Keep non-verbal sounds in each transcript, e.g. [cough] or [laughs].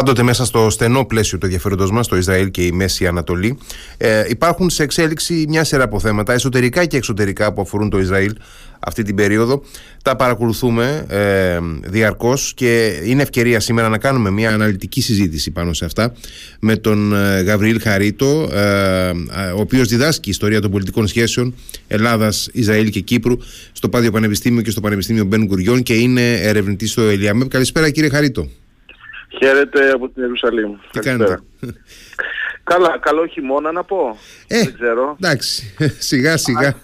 πάντοτε μέσα στο στενό πλαίσιο του ενδιαφέροντος μας, το Ισραήλ και η Μέση Ανατολή. Ε, υπάρχουν σε εξέλιξη μια σειρά από θέματα, εσωτερικά και εξωτερικά, που αφορούν το Ισραήλ αυτή την περίοδο. Τα παρακολουθούμε ε, διαρκώς και είναι ευκαιρία σήμερα να κάνουμε μια αναλυτική συζήτηση πάνω σε αυτά με τον ε, Γαβριήλ Χαρίτο, ε, ε, ο οποίος διδάσκει ιστορία των πολιτικών σχέσεων Ελλάδας, Ισραήλ και Κύπρου στο Πάδιο Πανεπιστήμιο και στο Πανεπιστήμιο Μπεν Γκουριών και είναι ερευνητής στο Ελιαμέπ. Καλησπέρα κύριε Χαρίτο. Χαίρετε από την Ιερουσαλήμ. Τι κάνετε; Καλά, καλό χειμώνα να πω. Ε, Δεν ξέρω. Εντάξει, [laughs] σιγά σιγά.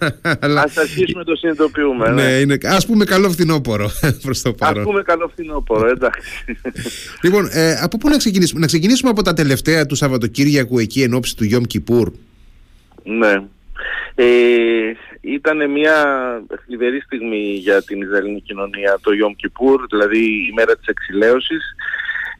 αλλά... Ας αρχίσουμε το συνειδητοποιούμε. ναι, Ναι. είναι, ας πούμε καλό φθινόπωρο [laughs] προς το Ας παρόν. πούμε καλό φθινόπωρο, εντάξει. [laughs] Λοιπόν, ε, από πού να ξεκινήσουμε; Να ξεκινήσουμε από τα τελευταία του Σαββατοκύριακου εκεί εν ώψη του Γιόμ Κιπούρ. ναι. Ε, ήταν μια θλιβερή στιγμή για την Ισραηλινή κοινωνία το Yom Kippur, δηλαδή η μέρα της εξηλαίωσης,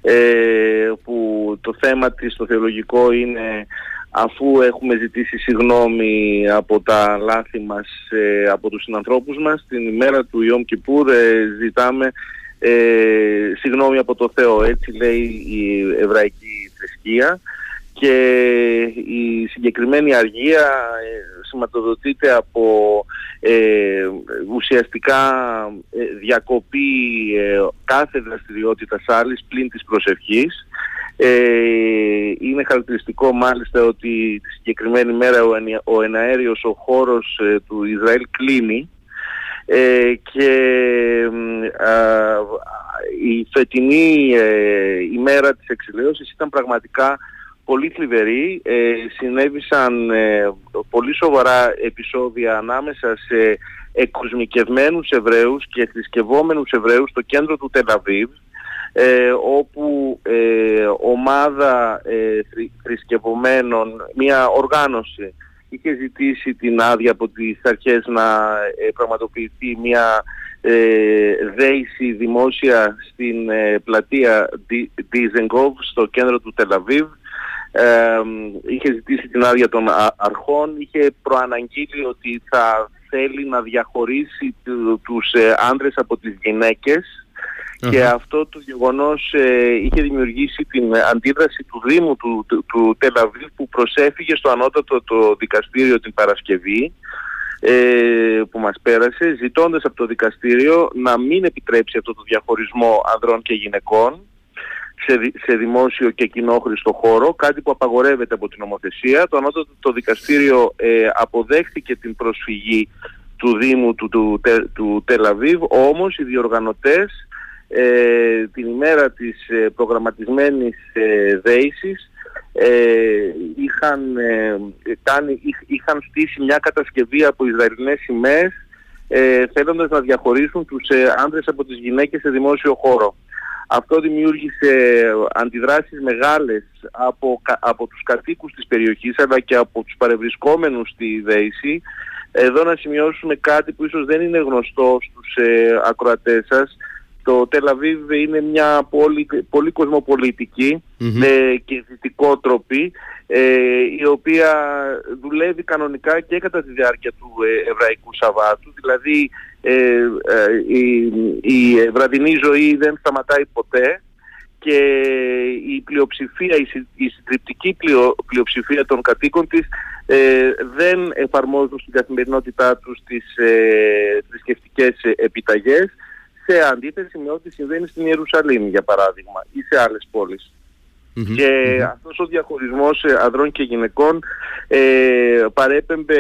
ε, που το θέμα της το θεολογικό είναι αφού έχουμε ζητήσει συγγνώμη από τα λάθη μας, ε, από τους συνανθρώπους μας, την ημέρα του Yom Kippur ε, ζητάμε ε, συγγνώμη από το Θεό. Έτσι λέει η εβραϊκή θρησκεία και η συγκεκριμένη αργία ε, σηματοδοτείται από ε, ουσιαστικά ε, διακοπή ε, κάθε δραστηριότητας άλλης πλην της προσευχής. Ε, είναι χαρακτηριστικό μάλιστα ότι τη συγκεκριμένη μέρα ο, ενια- ο εναέριος ο χώρος ε, του Ισραήλ κλείνει ε, και μ, α, η φετινή ε, ημέρα της εξηλαίωσης ήταν πραγματικά πολύ θλιβερή. Ε, συνέβησαν ε, πολύ σοβαρά επεισόδια ανάμεσα σε εκοσμικευμένους Εβραίους και θρησκευόμενους Εβραίους στο κέντρο του Τελαβίβ ε, όπου ε, ομάδα ε, θρη- θρησκευομένων, μια οργάνωση είχε ζητήσει την άδεια από τις αρχές να ε, πραγματοποιηθεί μια ε, δέηση δημόσια στην ε, πλατεία Διζενγκόβ στο κέντρο του Τελαβίβ. Ε, είχε ζητήσει την άδεια των α- αρχών, είχε προαναγγείλει ότι θα θέλει να διαχωρίσει του, τους ε, άντρες από τις γυναίκες και Αχα. αυτό το γεγονός ε, είχε δημιουργήσει την αντίδραση του Δήμου του, του, του Τελαβίβ που προσέφυγε στο ανώτατο το δικαστήριο την Παρασκευή ε, που μας πέρασε ζητώντας από το δικαστήριο να μην επιτρέψει αυτό το διαχωρισμό ανδρών και γυναικών σε, δη- σε δημόσιο και κοινόχρηστο χώρο, κάτι που απαγορεύεται από την νομοθεσία. Το ανώτατο το δικαστήριο ε, αποδέχθηκε την προσφυγή του Δήμου του, του, Τε- του Τελαβίβ, όμως οι διοργανωτές ε, την ημέρα της ε, προγραμματισμένης ε, δέησης ε, είχαν, ε, κάνει, είχ- είχαν στήσει μια κατασκευή από Ισραηλινές σημαίες ε, θέλοντας να διαχωρίσουν τους ε, άντρες από τις γυναίκες σε δημόσιο χώρο. Αυτό δημιούργησε αντιδράσεις μεγάλες από, κα- από τους κατοίκους της περιοχής αλλά και από τους παρευρισκόμενους στη Δέηση. Εδώ να σημειώσουμε κάτι που ίσως δεν είναι γνωστό στους ε, ακροατές σας. Το Τελαβίβ είναι μια πόλη πολύ κοσμοπολιτική Μμμ. ε, και δυτικότροπη ε, η οποία δουλεύει κανονικά και κατά τη διάρκεια του ε, Εβραϊκού Σαββάτου δηλαδή ε, ε, η, η βραδινή ζωή δεν σταματάει ποτέ και η πλειοψηφία, η, συ- η συντριπτική πλειο, πλειοψηφία των κατοίκων της ε, δεν εφαρμόζουν στην καθημερινότητά τους τις ε, θρησκευτικές ε, επιταγές σε αντίθεση με ό,τι συμβαίνει στην Ιερουσαλήμ για παράδειγμα ή σε άλλες πόλεις. Μμμ. Και αυτός ο διαχωρισμός ε, ανδρών και γυναικών ε, παρέπεμπε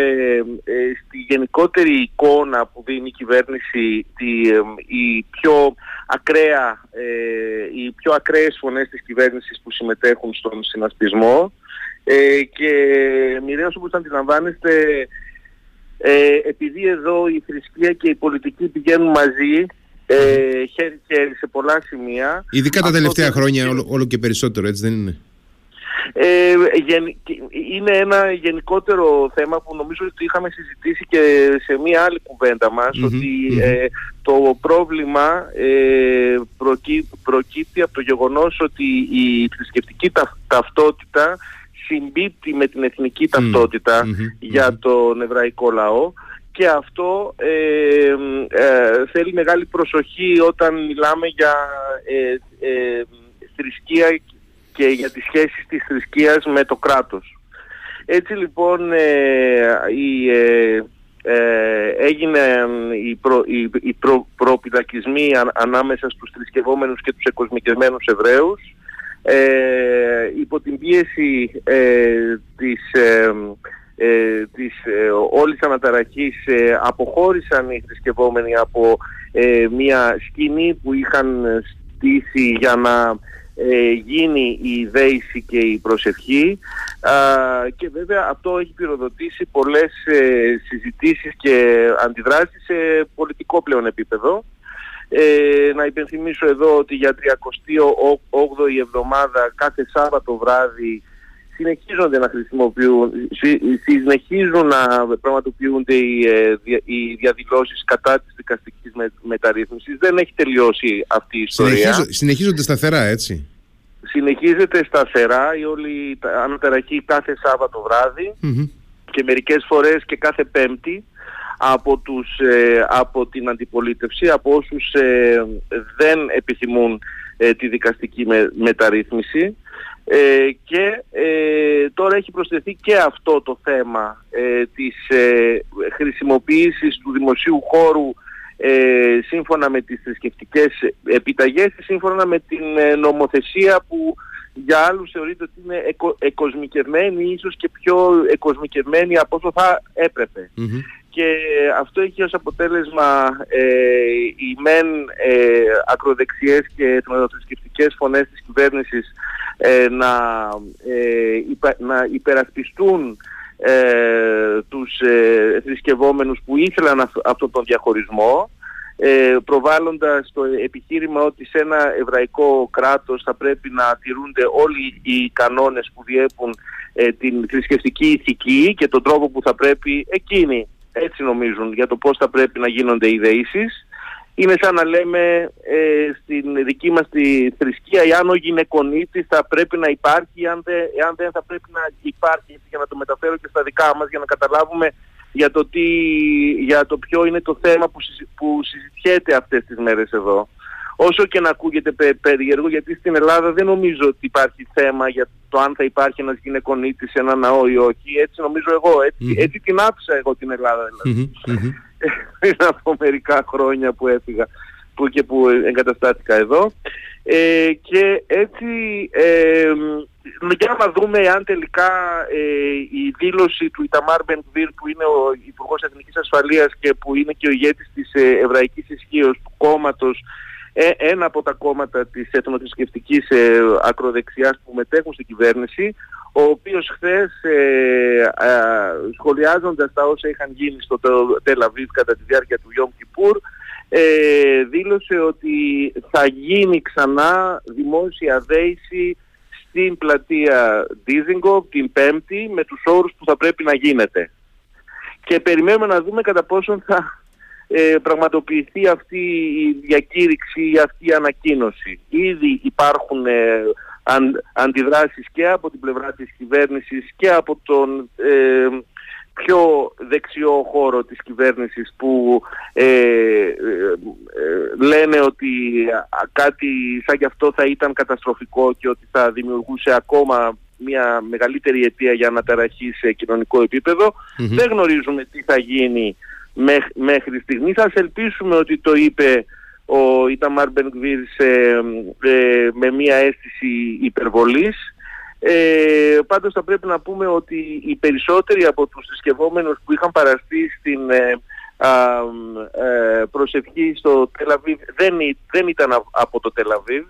ε, στη γενικότερη εικόνα που δίνει η κυβέρνηση τη, ε, η πιο ακραία, ε, οι πιο ακραίες φωνές της κυβέρνησης που συμμετέχουν στον συνασπισμό ε, και μοιραίως όπως αντιλαμβάνεστε ε, επειδή εδώ η θρησκεία και η πολιτική πηγαίνουν μαζί ε, χέρι-χέρι σε πολλά σημεία Ειδικά τα αυτό τελευταία το- χρόνια όλο, όλο και περισσότερο, έτσι δεν είναι; ε, γεν- και- είναι ένα γενικότερο θέμα που νομίζω ότι είχαμε συζητήσει και σε μία άλλη κουβέντα μας Μμμ, ότι μμμ. ε, το πρόβλημα ε, προκύ- προκύπτει από το γεγονός ότι η θρησκευτική τα- ταυτότητα συμπίπτει με την εθνική ταυτότητα μμμ, για μμμ. τον εβραϊκό λαό και αυτό ε, ε, θέλει μεγάλη προσοχή όταν μιλάμε για ε, ε, θρησκεία και για τις σχέσεις της θρησκείας με το κράτος. Έτσι λοιπόν η, ε, έγινε οι, προ, οι, προ, προπυλακισμοί ανάμεσα στους θρησκευόμενους και τους εκοσμικευμένους Εβραίους ε, υπό την πίεση ε, της, ε, ε της ε, όλης αναταραχής αποχώρησαν οι θρησκευόμενοι από μια σκηνή που είχαν στήσει για να ε, γίνει η δέηση και η προσευχή και βέβαια αυτό έχει πυροδοτήσει πολλές ε, συζητήσεις και αντιδράσεις σε πολιτικό πλέον επίπεδο. Ε, να υπενθυμίσω εδώ ότι για 38η εβδομάδα κάθε Σάββατο βράδυ συνεχίζονται να χρησιμοποιούν, συνεχίζουν να πραγματοποιούνται οι, ε, οι διαδηλώσεις κατά της δικαστικής με, μεταρρύθμισης. Δεν έχει τελειώσει αυτή η ιστορία. συνεχίζονται σταθερά, έτσι. Συνεχίζεται σταθερά η όλη ανατεραχή κάθε Σάββατο και μερικές φορές και κάθε Πέμπτη από, τους, ε, από την αντιπολίτευση, από όσους ε, δεν επιθυμούν τη δικαστική μεταρρύθμιση. Ε, και ε, τώρα έχει προσθεθεί και αυτό το θέμα ε, της ε, χρησιμοποίησης του δημοσίου χώρου σύμφωνα με τις θρησκευτικές επιταγές σύμφωνα με την νομοθεσία που για άλλους θεωρείται ότι είναι εκο, εκοσμικευμένη ίσως και πιο εκοσμικευμένη από όσο θα επρεπε και αυτό έχει ως αποτέλεσμα οι μεν ακροδεξιές και θρησκευτικές φωνές της κυβέρνησης ε, να, ε, να υπερασπιστούν ε, τους ε, θρησκευόμενους που ήθελαν αυτόν τον διαχωρισμό ε, προβάλλοντας το επιχείρημα ότι σε ένα εβραϊκό κράτος θα πρέπει να τηρούνται όλοι οι κανόνες που διέπουν ε, την θρησκευτική ηθική και τον τρόπο που θα πρέπει εκείνοι έτσι νομίζουν για το πώς θα πρέπει να γίνονται οι δεήσεις είναι σαν να λέμε ε, στην δική μας τη θρησκεία εάν ο γυναικονίτης θα πρέπει να υπάρχει εάν, εάν δεν θα πρέπει να υπάρχει για να το μεταφέρω και στα δικά μας για να καταλάβουμε για το, τι, για το ποιο είναι το θέμα που, που συζητιέται αυτές τις μέρες εδώ. Όσο και να ακούγεται περίεργο, γιατί στην Ελλάδα δεν νομίζω ότι υπάρχει θέμα για το αν θα υπάρχει ένας γυναικονίτης σε ένα ναό ή όχι. Έτσι νομίζω εγώ. Έτσι, την άφησα εγώ την Ελλάδα δηλαδή [laughs] πριν από μερικά χρόνια που έφυγα που και που εγκαταστάθηκα εδώ ε, και έτσι ε, για να δούμε αν τελικά ε, η δήλωση του Ιταμάρ Μπεντβίρ που είναι ο Υπουργός Εθνικής Ασφαλείας και που είναι και ο ηγέτης της ε, Εβραϊκής Ισχύως του κόμματος ε, ένα από τα κόμματα της εθνοθρησκευτικής ε, ακροδεξιάς που μετέχουν στην κυβέρνηση ο οποίος χθες ε, ε, σχολιάζοντας τα όσα είχαν γίνει στο Τελαβίβ κατά τη διάρκεια του Ιόμ Κιπούρ ε, δήλωσε ότι θα γίνει ξανά δημόσια δέηση στην πλατεία Ντίζιγκο την Πέμπτη με τους όρους που θα πρέπει να γίνεται. Και περιμένουμε να δούμε κατά πόσον θα ε, πραγματοποιηθεί αυτή η διακήρυξη, αυτή η ανακοίνωση. Ήδη υπάρχουν ε, αν, αντιδράσεις και από την πλευρά της κυβέρνησης και από τον ε, πιο δεξιό χώρο της κυβέρνησης που ε, ε, λένε ότι κάτι σαν γι' αυτό θα ήταν καταστροφικό και ότι θα δημιουργούσε ακόμα μια μεγαλύτερη αιτία για αναταραχή σε κοινωνικό Δεν γνωρίζουμε τι θα γίνει μέχρι στιγμής. Θα ελπίσουμε ότι το είπε ο Ιταμάρ Μπενγκβίρ ε, με μια αίσθηση υπερβολής. Ε, πάντως θα πρέπει να πούμε ότι οι περισσότεροι από τους θρησκευόμενους που είχαν παραστεί στην ε, ε, προσευχή στο Τελαβίβ δεν, δεν ήταν από το Τελαβίβ.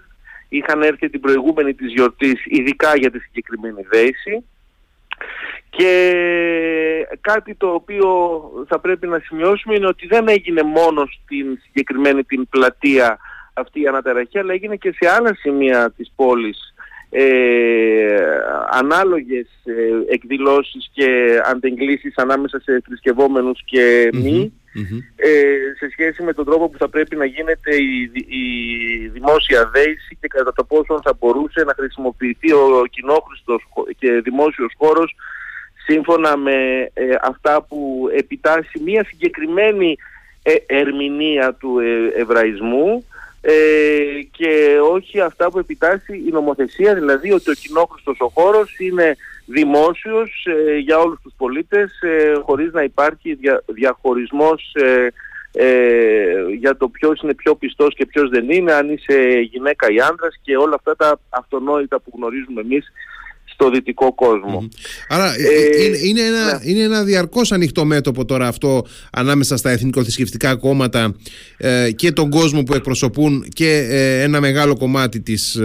Είχαν έρθει την προηγούμενη της γιορτής ειδικά για τη συγκεκριμένη δέηση. Και κάτι το οποίο θα πρέπει να σημειώσουμε είναι ότι δεν έγινε μόνο στην συγκεκριμένη την πλατεία αυτή η αναταραχή, αλλά έγινε και σε άλλα σημεία της πόλης ε, ανάλογες ε, εκδηλώσεις και αντεγκλήσεις ανάμεσα σε θρησκευόμενους και μη ε, σε σχέση με τον τρόπο που θα πρέπει να γίνεται η, η δημόσια δέηση και κατά το πόσο θα μπορούσε να χρησιμοποιηθεί ο κοινόχρηστος και δημόσιος χώρος σύμφωνα με ε, αυτά που επιτάσσει μια συγκεκριμένη ε, ερμηνεία του ε, εβραϊσμού και όχι αυτά που επιτάσσει η νομοθεσία, δηλαδή ότι ο κοινόχρηστος ο χώρος είναι δημόσιος για όλους τους πολίτες χωρίς να υπάρχει δια, διαχωρισμός ε, για το ποιος είναι πιο πιστός και ποιος δεν είναι, αν είσαι γυναίκα ή άντρας και όλα αυτά τα αυτονόητα που γνωρίζουμε εμείς στο δυτικό Άρα ε, ε, είναι, είναι, ένα, ναι. είναι ένα διαρκώς ανοιχτό μέτωπο τώρα αυτό ανάμεσα στα εθνικοθρησκευτικά κόμματα ε, και τον κόσμο που εκπροσωπούν και ένα μεγάλο κομμάτι της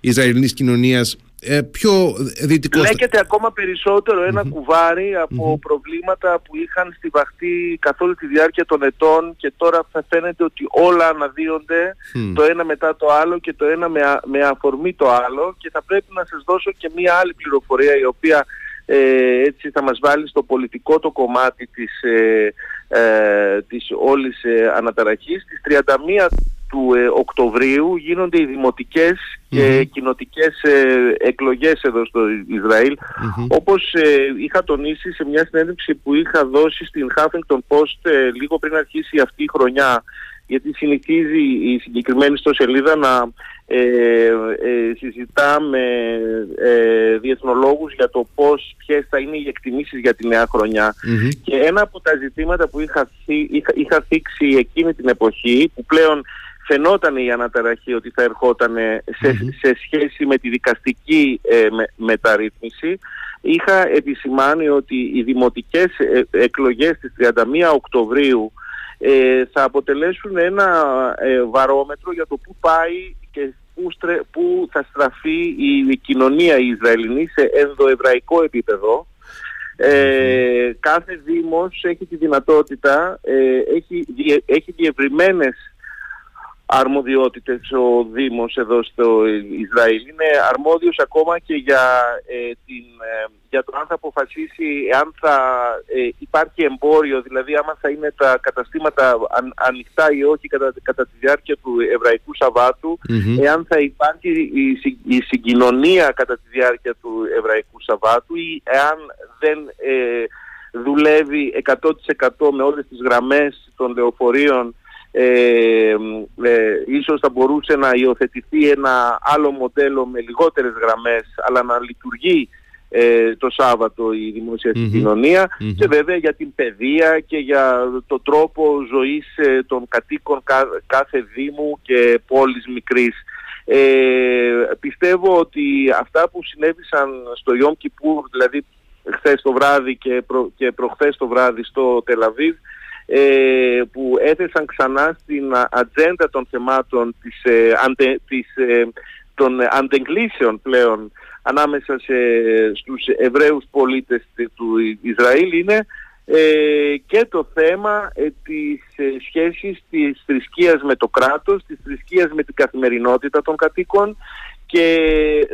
Ισραηλινής κοινωνίας ε, πιο δυτικό... Λέγεται ακόμα περισσότερο κουβάρι από προβλήματα που είχαν στιβαχτεί καθ' όλη τη διάρκεια των ετών και τώρα θα φαίνεται ότι όλα αναδύονται το ένα μετά το άλλο και το ένα με, με αφορμή το άλλο και θα πρέπει να σας δώσω και μία άλλη πληροφορία η οποία ε, έτσι θα μας βάλει στο πολιτικό το κομμάτι της, ε, ε της όλης ε, αναταραχής. Στις 31 του ε, Οκτωβρίου γίνονται οι δημοτικές και κοινοτικές ε, εκλογές εδώ στο Ισραήλ. Όπως ε, είχα τονίσει σε μια συνέντευξη που είχα δώσει στην Huffington Post λίγο πριν αρχίσει αυτή η χρονιά γιατί συνηθίζει η συγκεκριμένη στο σελίδα να ε, ε, συζητά με ε, διεθνολόγους για το πώς, ποιες θα είναι οι εκτιμήσεις για τη νέα και ένα από τα ζητήματα που είχα, είχα, είχα θίξει εκείνη την εποχή που πλέον φαινόταν η αναταραχή ότι θα ερχόταν σε, σε σχέση με τη δικαστική ε, μεταρρύθμιση. Είχα επισημάνει ότι οι δημοτικές ε, εκλογές της 31 Οκτωβρίου ε, θα αποτελέσουν ένα βαρόμετρο για το πού πάει και πού, πού θα στραφεί η κοινωνία η Ισραηλινή σε ενδοεβραϊκό επίπεδο. κάθε δήμος έχει τη δυνατότητα, έχει, έχει διευρυμένες αρμοδιότητες ο Δήμος εδώ στο Ισραήλ. Είναι αρμόδιος ακόμα και για, ε, την, ε, για το αν θα αποφασίσει αν θα ε, υπάρχει εμπόριο, δηλαδή άμα θα είναι τα καταστήματα ανοιχτά ή όχι κατά, κατά τη διάρκεια του Εβραϊκού εάν θα υπάρχει η, η συγκοινωνία κατά τη διάρκεια του Εβραϊκού Σαββάτου ή εάν δεν δουλεύει 100% με όλες τις γραμμές των λεωφορείων ε, ε, ίσως θα μπορούσε να υιοθετηθεί ένα άλλο μοντέλο με λιγότερες γραμμές αλλά να λειτουργεί ε, το Σάββατο η δημόσια και βέβαια για την παιδεία και για το τρόπο ζωής ε, των κατοίκων κάθε δήμου και πόλης μικρής. Ε, πιστεύω ότι αυτά που συνέβησαν στο Ιόμ Κιπούρ, δηλαδή χθες το βράδυ και, προ, και προχθές το βράδυ στο Τελαβίβ, ε, που έθεσαν ξανά στην ατζέντα των θεμάτων της, ε, αντε, της, ε, των αντεγκλήσεων πλέον ανάμεσα σε, στους Εβραίους πολίτες του Ισραήλ είναι και το θέμα ε, της σχέσης της θρησκείας με το κράτος, της θρησκείας με την καθημερινότητα των κατοίκων και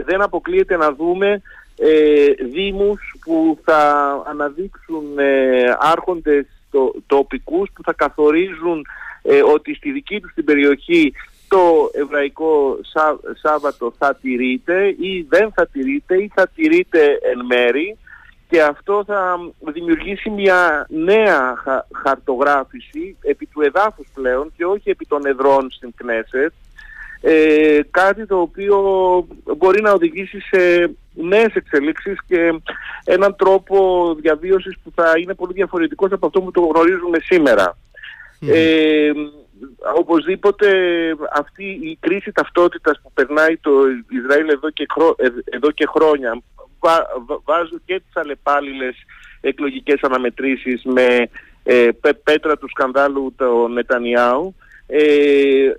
δεν αποκλείεται να δούμε ε, δήμους που θα αναδείξουν άρχοντες το, τοπικούς που θα καθορίζουν ε, ότι στη δική τους την περιοχή το εβραϊκό Σάββατο θα τηρείται ή δεν θα τηρείται ή θα τηρείται εν μέρη και αυτό θα δημιουργήσει μια νέα χαρτογράφηση επί του εδάφους πλέον και όχι επί των εδρών στην Κνέσετ ε, κάτι το οποίο μπορεί να οδηγήσει σε νέες εξελίξεις και έναν τρόπο διαβίωσης που θα είναι πολύ διαφορετικός από αυτό που το γνωρίζουμε σήμερα. Ε, οπωσδήποτε αυτή η κρίση ταυτότητας που περνάει το Ισραήλ εδώ και, ε, εδώ και χρόνια βά, βάζουν και τις αλλεπάλληλες εκλογικές αναμετρήσεις με ε, πέτρα του σκανδάλου το Νετανιάου ε,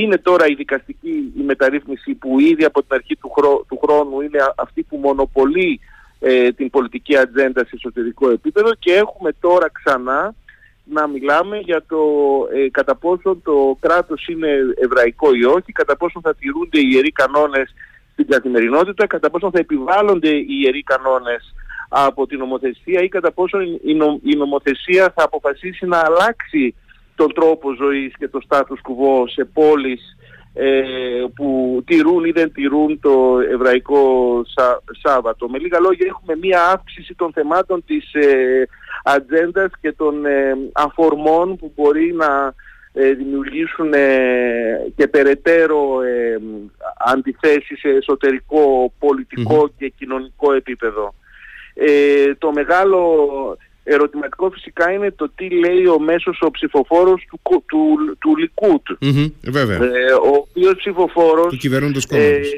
είναι τώρα η δικαστική η μεταρρύθμιση που ήδη από την αρχή του, του χρόνου είναι αυτή που μονοπολεί ε, την πολιτική ατζέντα σε εσωτερικό επίπεδο και έχουμε τώρα ξανά να μιλάμε για το ε, κατά πόσο το κράτος είναι εβραϊκό ή όχι, κατά πόσο θα τηρούνται οι ιεροί κανόνες στην καθημερινότητα, κατά πόσο θα επιβάλλονται οι ιεροί κανόνες από την νομοθεσία ή κατά πόσο η νομοθεσία θα αποφασίσει να αλλάξει τον τρόπο ζωής και το status quo σε πόλεις ε, που τηρούν ή δεν τηρούν το εβραϊκό Σάββατο. Με λίγα λόγια έχουμε μία αύξηση των θεμάτων της ε, ατζέντας και των ε, αφορμών που μπορεί να δημιουργήσουν και περαιτέρω αντιθέσεις σε εσωτερικό, και κοινωνικό επίπεδο. Το μεγάλο ερωτηματικό φυσικά είναι το τι λέει ο μέσος ο ψηφοφόρος του, του, του Λικούτ. βέβαια. ο οποίος ψηφοφόρος... Του κυβερνώντος κόμματος.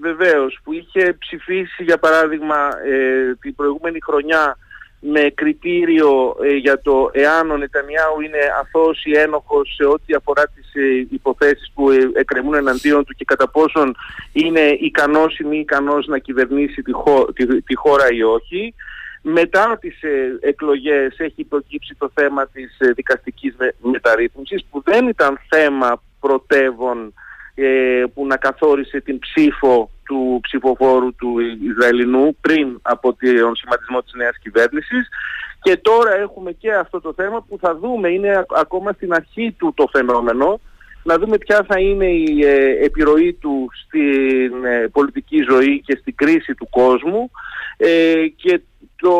Βεβαίως, που είχε ψηφίσει για παράδειγμα ε, την προηγούμενη χρονιά με κριτήριο ε, για το εάν ο Νετανιάου είναι αθώος ή ένοχος σε ό,τι αφορά τις ε, υποθέσεις που ε, εκκρεμούν εναντίον του και κατά πόσον είναι ικανός ή μη ικανός να κυβερνήσει τη, τη, χώρα ή όχι. Μετά τις εκλογές έχει προκύψει το θέμα της δικαστικής μεταρρύθμισης που δεν ήταν θέμα πρωτεύων ε, που να καθόρισε την ψήφο του ψηφοφόρου του Ισραηλινού πριν από τον σχηματισμό της νέας κυβέρνησης. Και τώρα έχουμε και αυτό το θέμα που θα δούμε, είναι ακόμα στην αρχή του το φαινόμενο, να δούμε ποια θα είναι η ε, επιρροή του στην ε, πολιτική ζωή και στην κρίση του κόσμου. Και το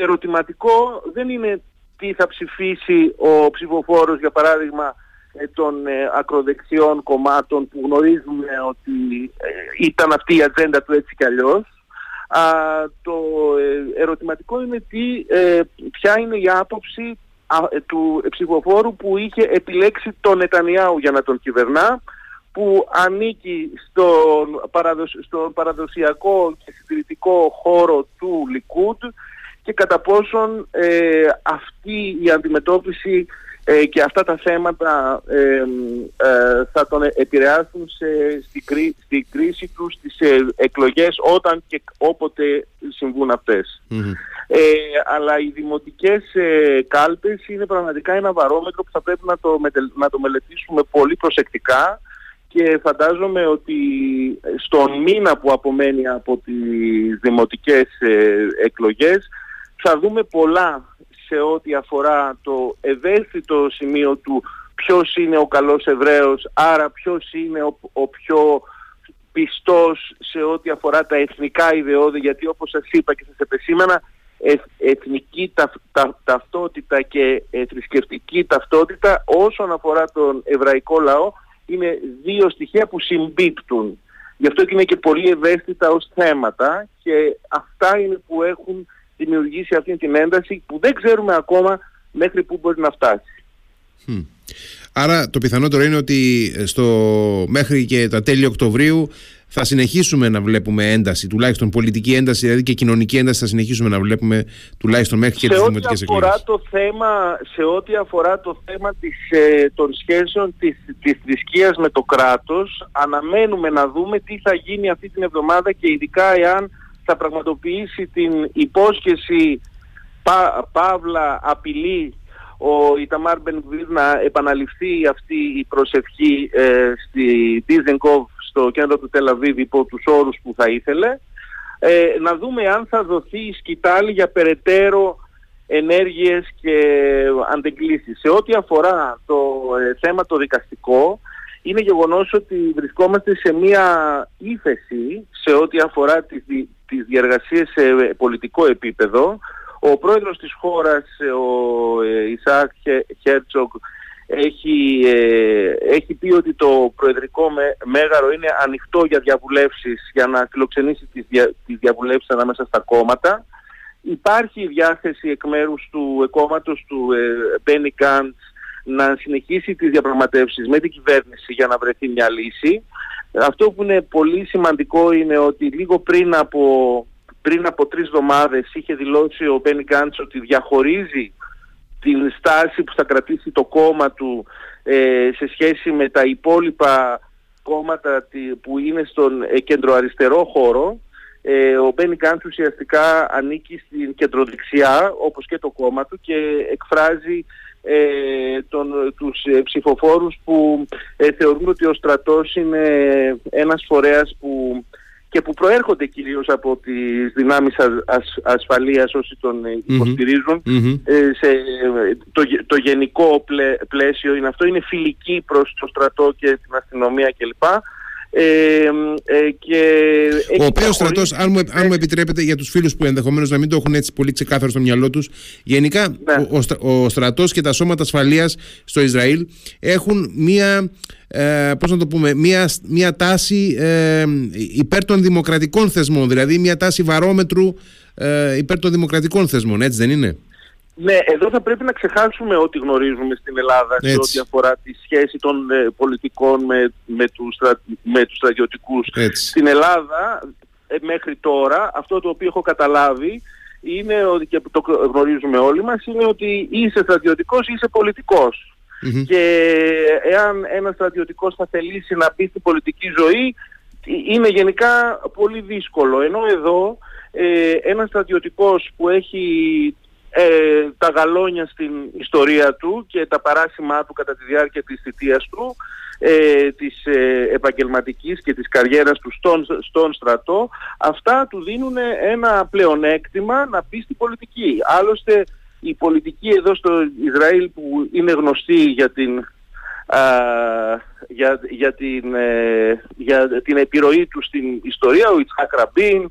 ερωτηματικό δεν είναι τι θα ψηφίσει ο ψηφοφόρος για παράδειγμα ε, των ε, ακροδεξιών κομμάτων που γνωρίζουμε ότι ε, ήταν αυτή η ατζέντα του έτσι κι αλλιώς. το ερωτηματικό είναι τι, ποια είναι η άποψη του ψηφοφόρου που είχε επιλέξει τον Νετανιάου για να τον κυβερνά που ανήκει στον, στον παραδοσιακό και συντηρητικό χώρο του Λικούντ και κατά πόσον αυτή η αντιμετώπιση ε, και αυτά τα θέματα ε, ε, θα τον επηρεάσουν σε, στη, κρίση τους στις εκλογές όταν και όποτε συμβούν αλλά οι δημοτικές κάλπες είναι πραγματικά ένα βαρόμετρο που θα πρέπει να το, να το μελετήσουμε πολύ προσεκτικά και φαντάζομαι ότι στον μήνα που απομένει από τις δημοτικές εκλογές θα δούμε πολλά σε ό,τι αφορά το ευαίσθητο σημείο του ποιος είναι ο καλός Εβραίος, άρα ποιος είναι ο, ο πιο πιστός σε ό,τι αφορά τα εθνικά ιδεώδη, γιατί όπως σας είπα και σας επεσήμανα, εθνική ταυτότητα και ε, θρησκευτική ταυτότητα όσον αφορά τον εβραϊκό λαό είναι δύο στοιχεία που συμπίπτουν. Γι' αυτό και είναι και πολύ ευαίσθητα ως θέματα και αυτά είναι που έχουν δημιουργήσει αυτή την ένταση που δεν ξέρουμε ακόμα μέχρι πού μπορεί να φτάσει. Άρα το πιθανότερο είναι ότι στο, μέχρι και τα τέλη Οκτωβρίου θα συνεχίσουμε να βλέπουμε ένταση, τουλάχιστον πολιτική ένταση, δηλαδή και κοινωνική ένταση θα συνεχίσουμε να βλέπουμε τουλάχιστον μέχρι και σε τις δημοτικές εκλογές. Το θέμα, σε ό,τι αφορά το θέμα της, ε, των σχέσεων της, της θρησκείας με το κράτος, αναμένουμε να δούμε τι θα γίνει αυτή την εβδομάδα και ειδικά εάν θα πραγματοποιήσει την υπόσχεση πα, Παύλα απειλή ο Ιταμάρ Μπενγκβίρ να επαναληφθεί αυτή η προσευχή ε, στη Dizengoff στο κέντρο του Τελαβίβ υπό τους όρους που θα ήθελε ε, να δούμε αν θα δοθεί η σκητάλη για περαιτέρω ενέργειες και αντεγκλήσεις. Σε ό,τι αφορά το ε, θέμα το δικαστικό είναι γεγονός ότι βρισκόμαστε σε μία ύφεση σε ό,τι αφορά τις, τις διαργασίες σε πολιτικό επίπεδο. Ο πρόεδρος της χώρας, ο ε, Ισaac Χέρτσογκ, έχει, ε, έχει πει ότι το προεδρικό μέγαρο είναι ανοιχτό για διαβουλεύσεις, για να φιλοξενήσει τις, δια, τις διαβουλεύσεις ανάμεσα στα κόμματα. Υπάρχει διάθεση εκ μέρους του κόμματος του Μπένι Κάντς να συνεχίσει τις διαπραγματεύσεις με την κυβέρνηση για να βρεθεί μια λύση. Αυτό που είναι πολύ σημαντικό είναι ότι λίγο πριν από, πριν από τρεις εβδομάδες είχε δηλώσει ο Μπένι Γκάντς ότι διαχωρίζει την στάση που θα κρατήσει το κόμμα του ε, σε σχέση με τα υπόλοιπα κόμματα που είναι στον ε, κεντροαριστερό χώρο. Ε, ο Μπένι Γκάντς ουσιαστικά ανήκει στην κεντροδεξιά όπως και το κόμμα του και εκφράζει ε, τον, τους ε, ψηφοφόρους που ε, θεωρούν ότι ο στρατός είναι ένας φορέας που και που προέρχονται κυρίως από τις δυνάμεις ασ, ασφαλείας όσοι τον ε, υποστηριζουν σε το, το γενικό πλαίσιο είναι αυτό είναι φιλική προς το στρατό και την αστυνομία κλπ Ε, ε, και ο οποίος στρατός, αν, μου, αν μου επιτρέπετε για τους φίλους που ενδεχομένως να μην το έχουν έτσι πολύ ξεκάθαρο στο μυαλό τους, γενικά ναι. ο, ο, ο στρατός και τα σώματα ασφαλείας στο Ισραήλ έχουν μία. Ε, πώς να το πούμε, μια, μια τάση ε, υπέρ των δημοκρατικών θεσμών, δηλαδή μια τάση βαρόμετρου ε, υπέρ των δημοκρατικών θεσμών, έτσι δεν είναι; Ναι, εδώ θα πρέπει να ξεχάσουμε ό,τι γνωρίζουμε στην Ελλάδα σε ό,τι αφορά τη σχέση των ε, πολιτικών με, με, τους, με τους στρατιωτικούς. Στην Ελλάδα ε, μέχρι τώρα αυτό το οποίο έχω καταλάβει είναι ότι και το γνωρίζουμε όλοι μας είναι ότι είσαι στρατιωτικός ή είσαι Και εάν ένας στρατιωτικός θα θελήσει να μπει στην πολιτική ζωή είναι γενικά πολύ δύσκολο. Ενώ εδώ ε, ένας στρατιωτικός που έχει ε, τα γαλόνια στην ιστορία του και τα παράσημά του κατά τη διάρκεια της θητείας του, ε, της ε, επαγγελματικής και της καριέρας του στον, στον στρατό, αυτά του δίνουν ένα πλεονέκτημα να μπει στην πολιτική. Άλλωστε η πολιτική εδώ στο Ισραήλ που είναι γνωστή για την για, για, την, ε, για την επιρροή του στην ιστορία, ο Ιτσχάκ Ραμπίν,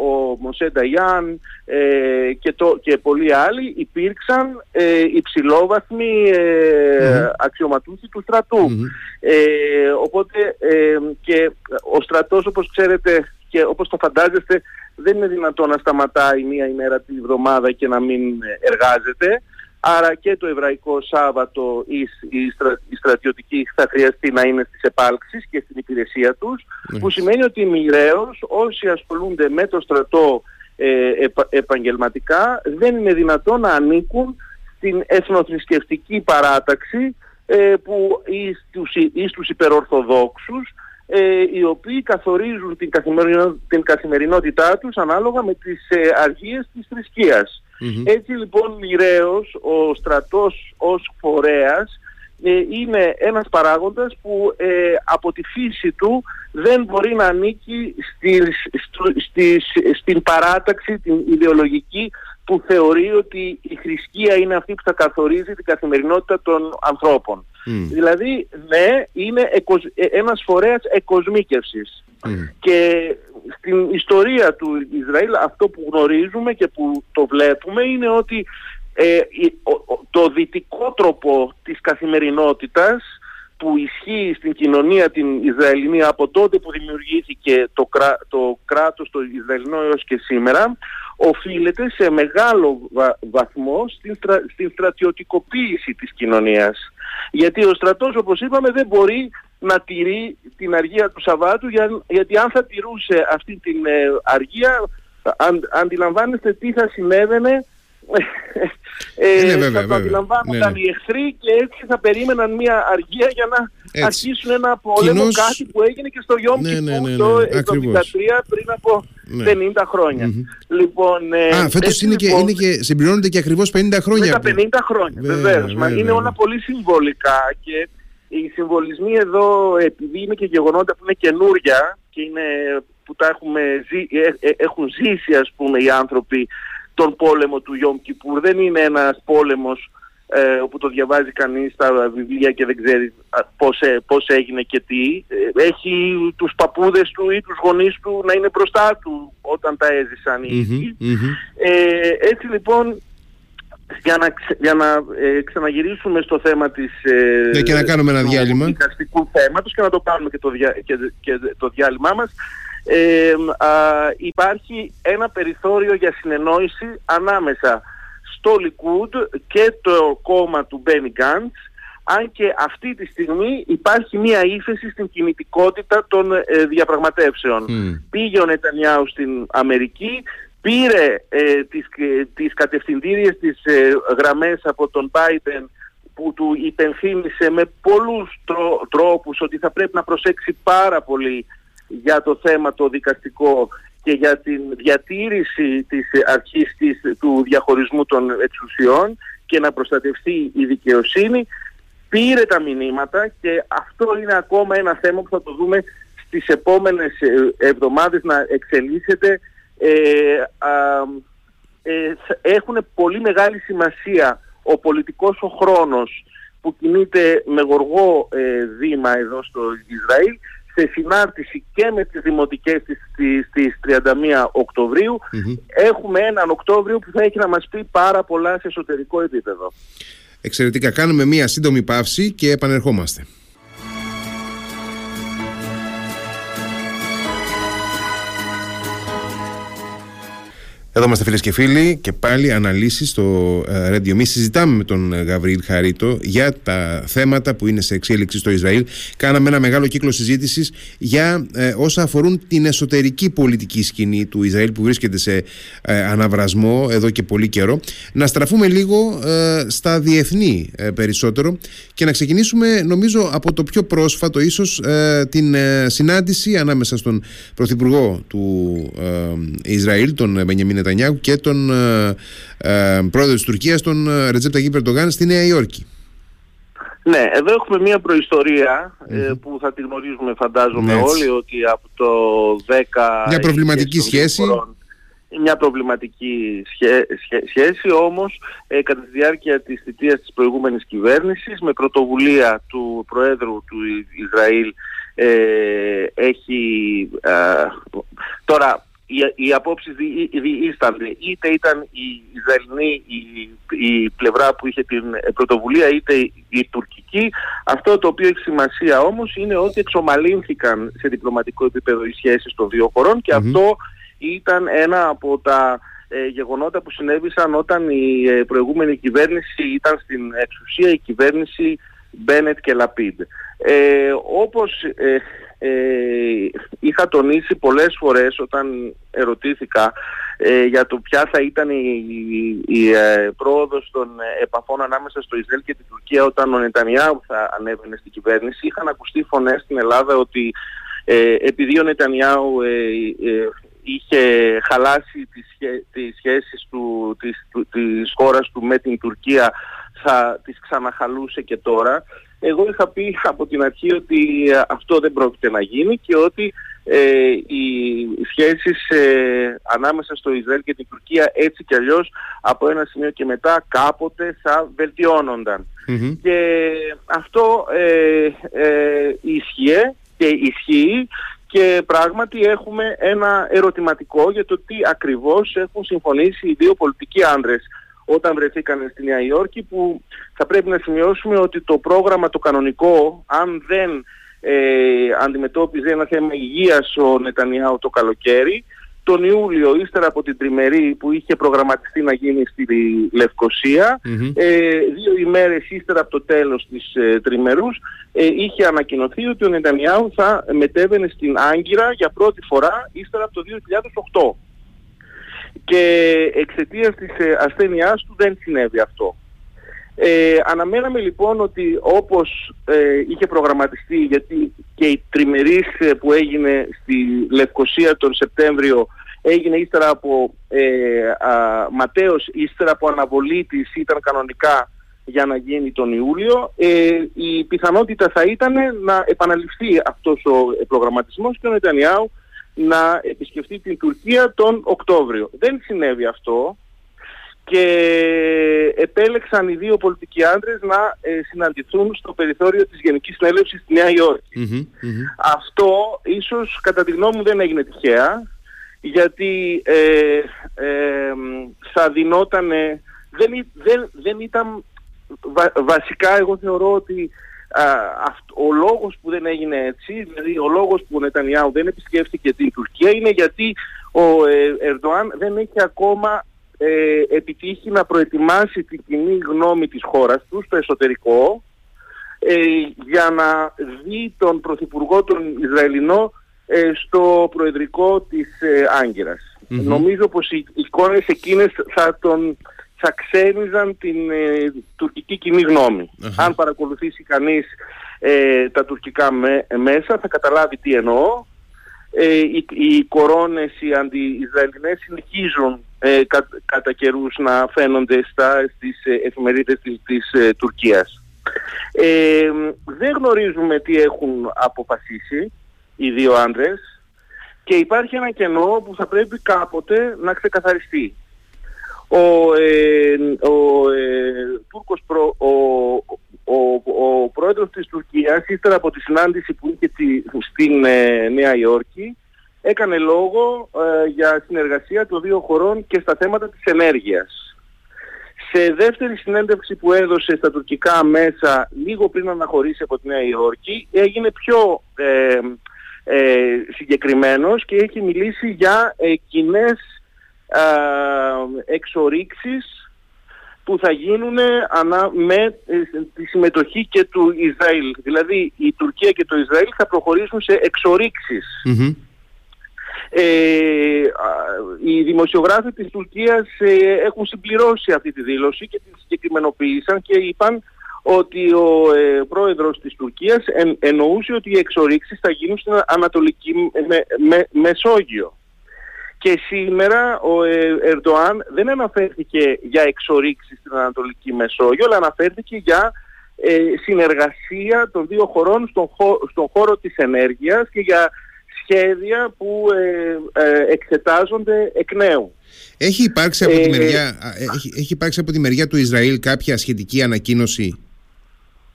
ο Μωσέ Νταγιάν ε, και, το, και πολλοί άλλοι υπήρξαν ε, υψηλόβαθμοι ε, αξιωματούχοι του στρατού. Ε, οπότε ε, και ο στρατός όπως ξέρετε και όπως το φαντάζεστε δεν είναι δυνατόν να σταματάει μία ημέρα τη βδομάδα και να μην εργάζεται. Άρα και το Εβραϊκό Σάββατο οι, οι, στρατιωτικοί θα χρειαστεί να είναι στις επάλξεις και στην υπηρεσία τους, που σημαίνει ότι μοιραίως όσοι ασχολούνται με το στρατό ε, επαγγελματικά δεν είναι δυνατόν να ανήκουν στην εθνοθρησκευτική παράταξη ε, που εις τους, εις τους υπερορθοδόξους ε, οι οποίοι καθορίζουν την, καθημερινό, την καθημερινότητά τους ανάλογα με τις ε, αργίες της θρησκείας. Έτσι λοιπόν μοιραίως ο στρατός ως φορέας ε, είναι ένας παράγοντας που ε, από τη φύση του δεν μπορεί να ανήκει στην παράταξη, την ιδεολογική που θεωρεί ότι η θρησκεία είναι αυτή που θα καθορίζει την καθημερινότητα των ανθρώπων. Δηλαδή, ναι, είναι ε, ένας φορέας εκοσμίκευσης. Και στην ιστορία του Ισραήλ αυτό που γνωρίζουμε και που το βλέπουμε είναι ότι ε, το δυτικό τρόπο της καθημερινότητας που ισχύει στην κοινωνία την Ισραηλινή από τότε που δημιουργήθηκε το, κρά, το κράτος το Ισραηλινό έως και σήμερα οφείλεται σε μεγάλο βαθμό στην, στην στρατιωτικοποίηση της κοινωνίας. Γιατί ο στρατός όπως είπαμε δεν μπορεί να τηρεί την αργία του Σαββάτου γιατί αν θα τηρούσε αυτή την ε, αργία αν, αντιλαμβάνεστε τι θα συνέβαινε ε, ναι, βέβαια, θα το αντιλαμβάνονταν ναι, ναι. οι εχθροί και έτσι θα περίμεναν μια αργία για να έτσι. αρχίσουν ένα πόλεμο Κοινώς... κάτι που έγινε και στο Γιώμ ναι, ναι, ναι, το 1973 πριν από 50 χρόνια. Mm-hmm. Λοιπόν, ε, Α, φέτος είναι, λοιπόν, και, είναι και συμπληρώνονται και ακριβώς 50 χρόνια. Με τα 50 χρόνια, βεβαίως. Είναι όλα πολύ συμβολικά και οι συμβολισμοί εδώ, επειδή είναι και γεγονότα που είναι καινούρια και είναι, που τα έχουμε ζει, ε, ε, έχουν ζήσει ας πούμε οι άνθρωποι τον πόλεμο του Ιόμ Κιπούρ. Δεν είναι ένας πόλεμος ε, όπου το διαβάζει κανείς στα βιβλία και δεν ξέρει πώς, ε, πώς έγινε και τι. Ε, έχει τους παππούδες του ή τους γονείς του να είναι μπροστά του όταν τα έζησαν οι mm έτσι λοιπόν για να, για να ε, ξαναγυρίσουμε στο θέμα της, ε, ναι, και να κάνουμε ένα διάλειμμα. του δικαστικού θέματος και να το κάνουμε και το, δια, και, και το διάλειμμά μας ε, υπάρχει ένα περιθώριο για συνεννόηση ανάμεσα στο Λικούντ και το κόμμα του Μπένι Γκάντς αν και αυτή τη στιγμή υπάρχει μία ύφεση στην κινητικότητα των ε, διαπραγματεύσεων. Πήγε ο Νετανιάου στην Αμερική, πήρε ε, τις, ε, τις κατευθυντήριες τις ε, γραμμές από τον Biden που του υπενθύμησε με πολλούς τρόπους ότι θα πρέπει να προσέξει πάρα πολύ για το θέμα το δικαστικό και για την διατήρηση της αρχής της, του διαχωρισμού των εξουσιών και να προστατευτεί η δικαιοσύνη πήρε τα μηνύματα και αυτό είναι ακόμα ένα θέμα που θα το δούμε στις επόμενες εβδομάδες να εξελίσσεται. Ε, ε, έχουν πολύ μεγάλη σημασία ο πολιτικός ο χρόνος που κινείται με γοργό ε, βήμα εδώ στο Ισραήλ σε συνάρτηση και με τις δημοτικές της, της, 31 οκτωβριου έχουμε έναν Οκτώβριο που θα έχει να μας πει πάρα πολλά σε εσωτερικό επίπεδο. Εξαιρετικά. Κάνουμε μία σύντομη παύση και επανερχόμαστε. Εδώ είμαστε φίλες και φίλοι και πάλι αναλύσεις στο ε, Radio Me. Συζητάμε με τον ε, Γαβρίλ Χαρίτο για τα θέματα που είναι σε εξέλιξη στο Ισραήλ. Κάναμε ένα μεγάλο κύκλο συζήτησης για ε, όσα αφορούν την εσωτερική πολιτική σκηνή του Ισραήλ που βρίσκεται σε αναβρασμό εδώ και πολύ καιρό. Να στραφούμε λίγο στα διεθνή περισσότερο και να ξεκινήσουμε νομίζω από το πιο πρόσφατο ίσως την συνάντηση ανάμεσα στον Πρωθυπουργό του Ισραήλ, τον Μπενιαμίν Νετανιάγου και τον ε, ε, πρόεδρο της Τουρκίας, τον ε, Ρετζέπ Ταγί Περντογάν στη Νέα Υόρκη. Ναι, εδώ έχουμε μια προιστορια που θα τη γνωρίζουμε φαντάζομαι όλοι ότι από το 10... Μια προβληματική σχέση. μια προβληματική σχέση όμως κατά τη διάρκεια της θητείας της προηγούμενης κυβέρνησης με πρωτοβουλία του Προέδρου του Ισραήλ έχει τώρα οι, οι απόψεις διήστανται. Είτε ήταν η Ισραηλινή η, η πλευρά που είχε την πρωτοβουλία, είτε η, τουρκική. Αυτό το οποίο έχει σημασία όμως είναι ότι εξομαλύνθηκαν σε διπλωματικό επίπεδο οι σχέσεις των δύο χωρών και αυτό ήταν ένα από τα ε, γεγονότα που συνέβησαν όταν η ε, προηγούμενη κυβέρνηση ήταν στην εξουσία, η κυβέρνηση Μπένετ και Λαπίντ. Ε, όπως ε, ε, είχα τονίσει πολλές φορές όταν ερωτήθηκα ε, για το ποια θα ήταν η, η, ε, πρόοδος των επαφών ανάμεσα στο Ισραήλ και την Τουρκία όταν ο Νετανιάου θα ανέβαινε στην κυβέρνηση. Είχαν ακουστεί φωνές στην Ελλάδα ότι ε, επειδή ο Νετανιάου είχε χαλάσει τις, τις σχέσεις του, της, της χώρας του με την Τουρκία θα τις ξαναχαλούσε και τώρα εγώ είχα πει από την αρχή ότι ε, αυτό δεν πρόκειται να γίνει και ότι ε, οι σχέσεις ε, ανάμεσα στο Ισραήλ και την Τουρκία έτσι κι αλλιώς από ένα σημείο και μετά κάποτε θα βελτιωνονταν Και αυτό ε, ε, ισχύει και ισχύει και πράγματι έχουμε ένα ερωτηματικό για το τι ακριβώς έχουν συμφωνήσει οι δύο πολιτικοί άνδρες όταν βρεθήκαν στη Νέα Υόρκη που θα πρέπει να σημειώσουμε ότι το πρόγραμμα το κανονικό αν δεν ε, αντιμετώπιζε ένα θέμα υγείας ο Νετανιάου το καλοκαίρι τον Ιούλιο ύστερα από την τριμερή που είχε προγραμματιστεί να γίνει στη λευκοσια ε, δύο ημέρες ύστερα από το τέλος της ε, τριμερούς ε, είχε ανακοινωθεί ότι ο Νετανιάου θα μετέβαινε στην Άγκυρα για πρώτη φορά ύστερα από το 2008 και εξαιτίας της ε, ασθένειάς του δεν συνέβη αυτό. Ε, αναμέναμε λοιπόν ότι όπως ε, είχε προγραμματιστεί γιατί και η τριμερής ε, που έγινε στη Λευκοσία τον Σεπτέμβριο έγινε ύστερα από ε, α, Ματέος, ύστερα από αναβολή της ήταν κανονικά για να γίνει τον Ιούλιο η πιθανότητα θα ήταν να επαναληφθεί αυτός ο προγραμματισμός και ο Νετανιάου να επισκεφτεί την Τουρκία τον Οκτώβριο. Δεν συνέβη αυτό και επέλεξαν οι δύο πολιτικοί άντρες να ε, συναντηθούν στο περιθώριο της Γενικής Συνέλευσης στη Νέα Αυτό ίσως κατά τη γνώμη μου δεν έγινε τυχαία γιατί ε, ε, θα δινότανε δεν, δεν, δεν ήταν βασικά εγώ θεωρώ ότι ο λόγος που δεν έγινε έτσι, δηλαδή ο λόγος που ο Νετανιάου δεν επισκέφθηκε την Τουρκία είναι γιατί ο ε, Ερντοάν δεν έχει ακόμα ε, επιτύχει να προετοιμάσει την κοινή γνώμη της χώρας του στο εσωτερικό ε, για να δει τον Πρωθυπουργό τον Ισραηλινό στο Προεδρικό της Άγκυρας. Νομίζω πως οι εικόνες εκείνες θα τον θα ξένιζαν την ε, τουρκική κοινή Αν παρακολουθήσει κανείς ε, τα τουρκικά μέσα θα καταλάβει τι εννοώ. Ε, οι, οι κορώνες οι αντι-Ισραηλινές συνεχίζουν ε, κατά καιρούς να φαίνονται στα, στις ε, εφημερίδες της, της Τουρκίας. δεν γνωρίζουμε τι έχουν αποφασίσει οι δύο άντρες και υπάρχει ένα κενό που θα πρέπει κάποτε να ξεκαθαριστεί. Ο, ε, ο ε, Τούρκος προ, ο, ο, ο, πρόεδρος της Τουρκίας ύστερα από τη συνάντηση που είχε στην ε, Νέα Υόρκη έκανε λόγο ε, για συνεργασία των δύο χωρών και στα θέματα της ενέργειας. Σε δεύτερη συνέντευξη που έδωσε στα τουρκικά μέσα λίγο πριν αναχωρήσει από τη Νέα Υόρκη έγινε πιο ε, ε, συγκεκριμένος και έχει μιλήσει για ε, κοινές εξορίξεις που θα γίνουν με ε, τη συμμετοχή και του Ισραήλ. Δηλαδή η Τουρκία και το Ισραήλ θα προχωρήσουν σε εξοριξεις Ε, οι δημοσιογράφοι της Τουρκίας ε, έχουν συμπληρώσει αυτή τη δήλωση και την συγκεκριμενοποίησαν και είπαν ότι ο ε, πρόεδρος της Τουρκίας εννοούσε ότι οι εξορίξεις θα γίνουν στην Ανατολική με, Μεσόγειο. Και σήμερα ο ε, Ερντοάν δεν αναφέρθηκε για εξορίξεις στην Ανατολική Μεσόγειο, αλλά αναφέρθηκε για ε, συνεργασία των δύο χωρών στον, στον χώρο της ενέργειας και για σχέδια που ε, εξετάζονται εκ νέου. Έχει υπάρξει, από τη μεριά, έχει, έχει υπάρξει από τη μεριά του Ισραήλ κάποια σχετική ανακοίνωση;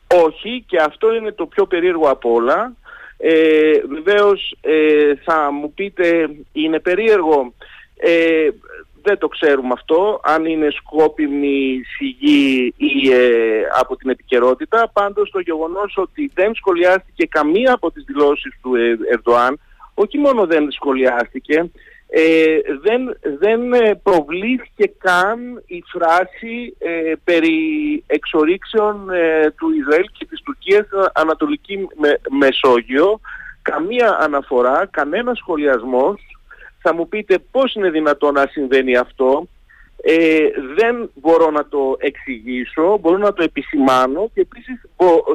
Όχι και αυτό είναι το πιο περίεργο από όλα. Ε, βεβαίως ε, θα μου πείτε είναι περίεργο. Ε, δεν το ξέρουμε αυτό, αν είναι σκόπιμη σιγή ή ε, από την επικαιρότητα. Πάντως το γεγονός ότι δεν σχολιάστηκε καμία από τις δηλώσεις του Ερντοάν, όχι μόνο δεν σχολιάστηκε, ε, δεν, δεν ε, προβλήθηκε καν η φράση ε, περί εξορίξεων ε, του Ισραήλ και της Τουρκίας στην Ανατολική Μεσόγειο. Καμία αναφορά, κανένα σχολιασμός. Θα μου πείτε πώς είναι δυνατόν να συμβαίνει αυτό. δεν μπορώ να το εξηγήσω, μπορώ να το επισημάνω και επίσης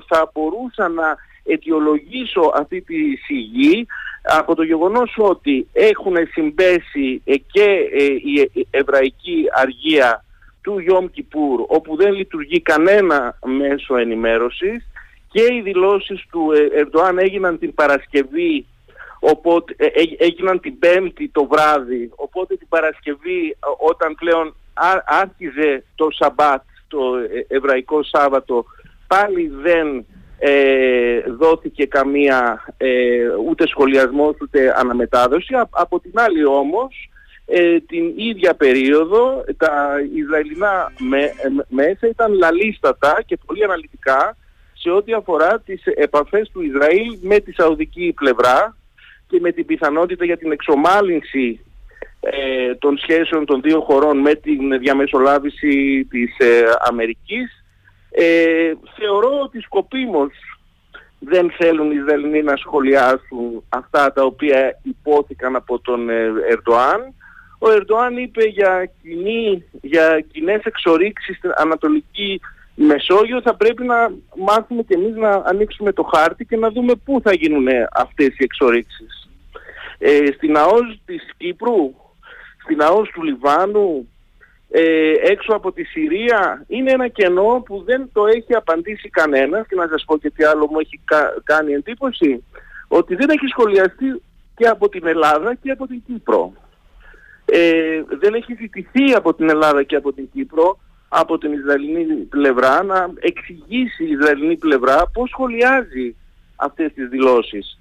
θα μπορούσα να αιτιολογήσω αυτή τη σιγή από το γεγονός ότι έχουν συμπέσει και ε, η εβραϊκή αργία του Ιόμ Κιπούρ όπου δεν λειτουργεί κανένα μέσο ενημέρωσης και οι δηλώσεις του ε, Ερντοάν έγιναν την Παρασκευή οπότε, ε, έγιναν την Πέμπτη το βράδυ οπότε την Παρασκευή όταν πλέον άρχιζε το Σαμπάτ το εβραϊκό Σάββατο πάλι δεν ε, δόθηκε καμία ε, ούτε σχολιασμός ούτε αναμετάδοση. από την άλλη όμως ε, την ίδια περίοδο τα Ισραηλινά με, μέσα ήταν λαλίστατα και πολύ αναλυτικά σε ό,τι αφορά τις επαφές του Ισραήλ με τη Σαουδική πλευρά και με την πιθανότητα για την εξομάλυνση των σχέσεων των δύο χωρών με την διαμεσολάβηση της Αμερικής ε, θεωρώ ότι σκοπίμως δεν θέλουν οι Ισραηλοί να σχολιάσουν αυτά τα οποία υπόθηκαν από τον ε, Ερντοάν. Ο Ερντοάν είπε για, κοινή, για κοινές εξορίξεις στην Ανατολική Μεσόγειο θα πρέπει να μάθουμε και εμείς να ανοίξουμε το χάρτη και να δούμε πού θα γίνουν αυτές οι εξορίξεις. Ε, στην ΑΟΣ της Κύπρου, στην ΑΟΣ του Λιβάνου, ε, έξω από τη Συρία είναι ένα κενό που δεν το έχει απαντήσει κανένας και να σας πω και τι άλλο μου έχει κάνει εντύπωση ότι δεν έχει σχολιαστεί και από την Ελλάδα και από την Κύπρο. Ε, δεν έχει ζητηθεί από την Ελλάδα και από την Κύπρο από την Ισραηλινή πλευρά να εξηγήσει η Ισραηλινή πλευρά πώς σχολιάζει αυτές τις δηλώσεις.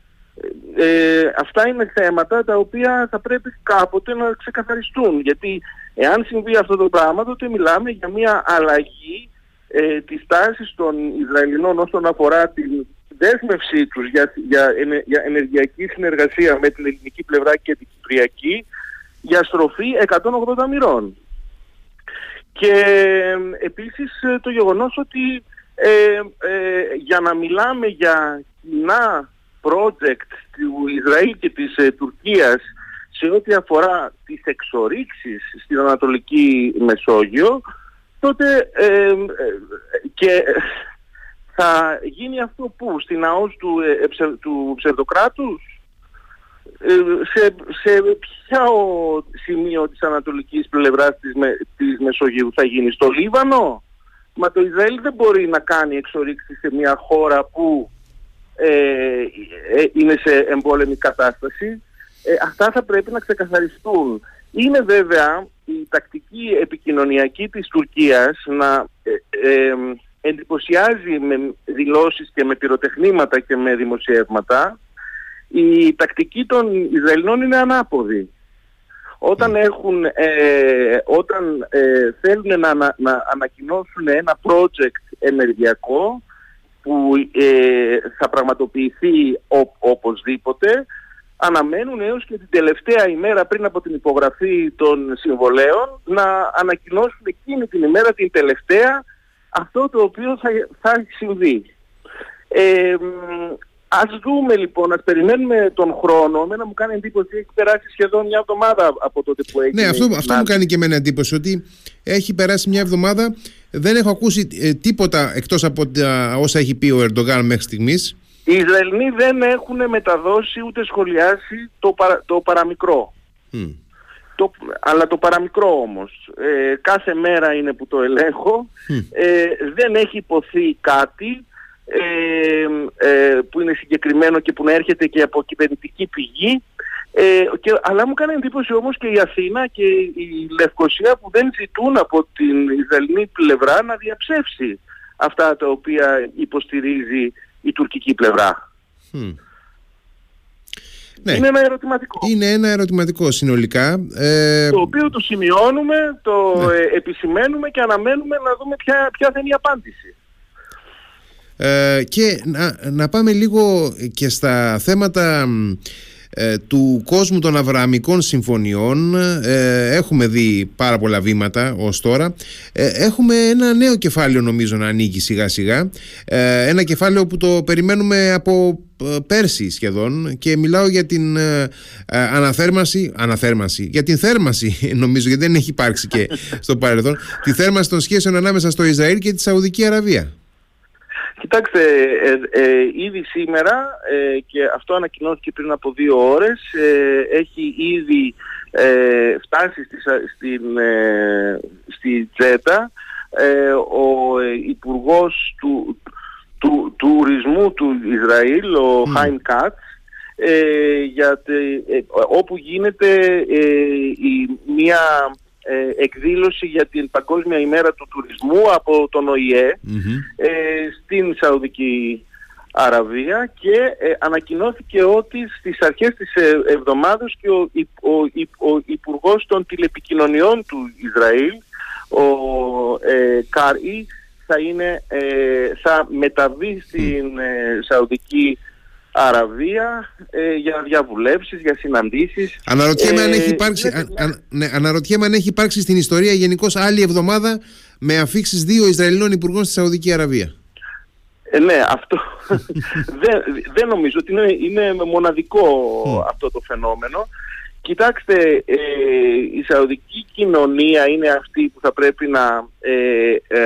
Ε, αυτά είναι θέματα τα οποία θα πρέπει κάποτε να ξεκαθαριστούν γιατί εάν συμβεί αυτό το πράγμα τότε μιλάμε για μια αλλαγή ε, της τάσης των Ισραηλινών όσον αφορά την δέσμευσή τους για, για, για ενεργειακή συνεργασία με την ελληνική πλευρά και την κυπριακή για στροφή 180 μοιρών. Και ε, επίσης ε, το γεγονός ότι ε, για να μιλάμε για κοινά project του Ισραήλ και της ε, Τουρκίας σε ό,τι αφορά τις εξορίξεις στην Ανατολική Μεσόγειο τότε ε, ε, και θα γίνει αυτό που στην ΑΟΣ του, του ψευδοκράτους; Σε, σε ποιο σημείο της ανατολικής πλευράς της, της Μεσογείου θα γίνει στο Λίβανο; Μα το Ισραήλ δεν μπορεί να κάνει εξορίξεις σε μια χώρα που ε, ε, είναι σε εμπόλεμη κατάσταση. Ε, αυτά θα πρέπει να ξεκαθαριστούν. Είναι βέβαια η τακτική επικοινωνιακή της Τουρκίας να ε, εντυπωσιάζει με δηλώσεις και με πυροτεχνήματα και με δημοσιεύματα η τακτική των Ισραηλινών είναι ανάποδη. Όταν, έχουν, ε, όταν ε, θέλουν να, να, ανακοινώσουν ένα project ενεργειακό που ε, θα πραγματοποιηθεί οπωσδήποτε, αναμένουν έως και την τελευταία ημέρα πριν από την υπογραφή των συμβολέων να ανακοινώσουν εκείνη την ημέρα την τελευταία αυτό το οποίο θα, θα συμβεί. Ε, ας δούμε λοιπόν, ας περιμένουμε τον χρόνο. Εμένα μου κάνει εντύπωση ότι έχει περάσει σχεδόν μια εβδομάδα από τότε που έγινε. Ναι, αυτό, αυτό μου κάνει και εμένα εντύπωση ότι έχει περάσει μια εβδομάδα. Δεν έχω ακούσει ε, τίποτα εκτός από όσα έχει πει ο Ερντογάν μέχρι στιγμής. Οι Ισραηλοί δεν έχουν μεταδώσει ούτε σχολιάσει το, το παραμικρό. Το, αλλά το παραμικρό όμως. Ε, κάθε μέρα είναι που το ελέγχω. Ε, δεν έχει υποθεί κάτι ε, ε, που είναι συγκεκριμένο και που να έρχεται και από κυβερνητική πηγή. Ε, και, αλλά μου κάνει εντύπωση όμως και η Αθήνα και η Λευκοσία που δεν ζητούν από την Ισραηλινή πλευρά να διαψεύσει αυτά τα οποία υποστηρίζει η τουρκική πλευρά. Ναι. Είναι ένα ερωτηματικό. Είναι ένα ερωτηματικό συνολικά. Ε... Το οποίο το σημειώνουμε, το ναι. Ε, επισημαίνουμε και αναμένουμε να δούμε ποια, ποια θα είναι η απάντηση. Ε, και να, να πάμε λίγο και στα θέματα ε, του κόσμου των Αβρααμικών Συμφωνιών ε, έχουμε δει πάρα πολλά βήματα ως τώρα. Ε, έχουμε ένα νέο κεφάλαιο νομίζω να ανοίγει σιγά σιγά ένα κεφάλαιο που το περιμένουμε από πέρσι σχεδόν. Και μιλάω για την αναθέρμανση, αναθέρμανση για την θέρμανση [laughs] νομίζω γιατί δεν έχει υπάρξει και στο παρελθόν. Τη θέρμανση των σχέσεων ανάμεσα στο Ισραήλ και τη Σαουδική Αραβία Κοιτάξτε, ε, ε, ήδη σήμερα ε, και αυτό ανακοινώθηκε πριν από δύο ώρες έχει ήδη φτάσει στη, στην, στη Τζέτα ο Υπουργός του, του, του τουρισμού του Ισραήλ, ο mm. Χάιν Κάτς, όπου γίνεται η, μια ε, εκδήλωση για την Παγκόσμια ημέρα του τουρισμού από τον οηε ε, στην Σαουδική Αραβία και ε, ανακοινώθηκε ότι στις αρχές της ε, εβδομάδας και ο, ο, ο Υπουργός των Τηλεπικοινωνιών του Ισραήλ, ο ε, Καρή, θα, είναι, θα μεταβεί στην Σαουδική Αραβία ε, για διαβουλεύσεις, για συναντήσεις. Αναρωτιέμαι, αν έχει ε, υπάρξει, ναι, αναρωτιέμαι αν έχει υπάρξει στην ιστορία γενικώς άλλη εβδομάδα με αφήξεις δύο Ισραηλινών υπουργών στη Σαουδική Αραβία. Ε, ναι, αυτό [laughs] δεν, δεν νομίζω ότι είναι, είναι μοναδικό αυτό το φαινόμενο. Κοιτάξτε, ε, η Σαουδική κοινωνία είναι αυτή που θα πρέπει να ε,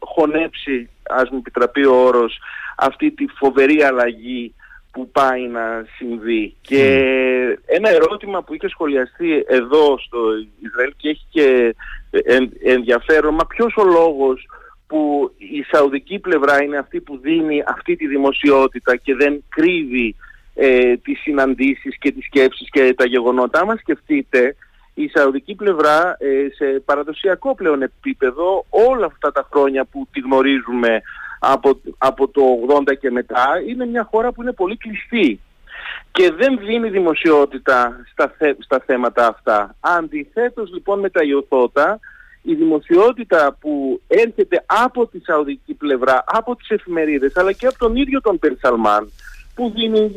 χωνέψει, ας μου επιτραπεί ο όρος, αυτή τη φοβερή αλλαγή που πάει να συμβεί. Και ένα ερώτημα που είχε σχολιαστεί εδώ στο Ισραήλ και έχει και ενδιαφέρον, μα ποιος ο λόγος που η Σαουδική πλευρά είναι αυτή που δίνει αυτή τη δημοσιότητα και δεν κρύβει ε, τις συναντήσεις και τις σκέψεις και τα γεγονότα. Άμα σκεφτείτε, η Σαουδική πλευρά ε, σε παραδοσιακό πλέον επίπεδο όλα αυτά τα χρόνια που τη γνωρίζουμε από, από το 80 και μετά είναι μια χώρα που είναι πολύ κλειστή και δεν δίνει δημοσιότητα στα, στα θέματα αυτά. Αντιθέτως λοιπόν με τα Ιωθώτα η δημοσιότητα που έρχεται από τη Σαουδική πλευρά, από τις εφημερίδες αλλά και από τον ίδιο τον Περσαλμάν που δίνει,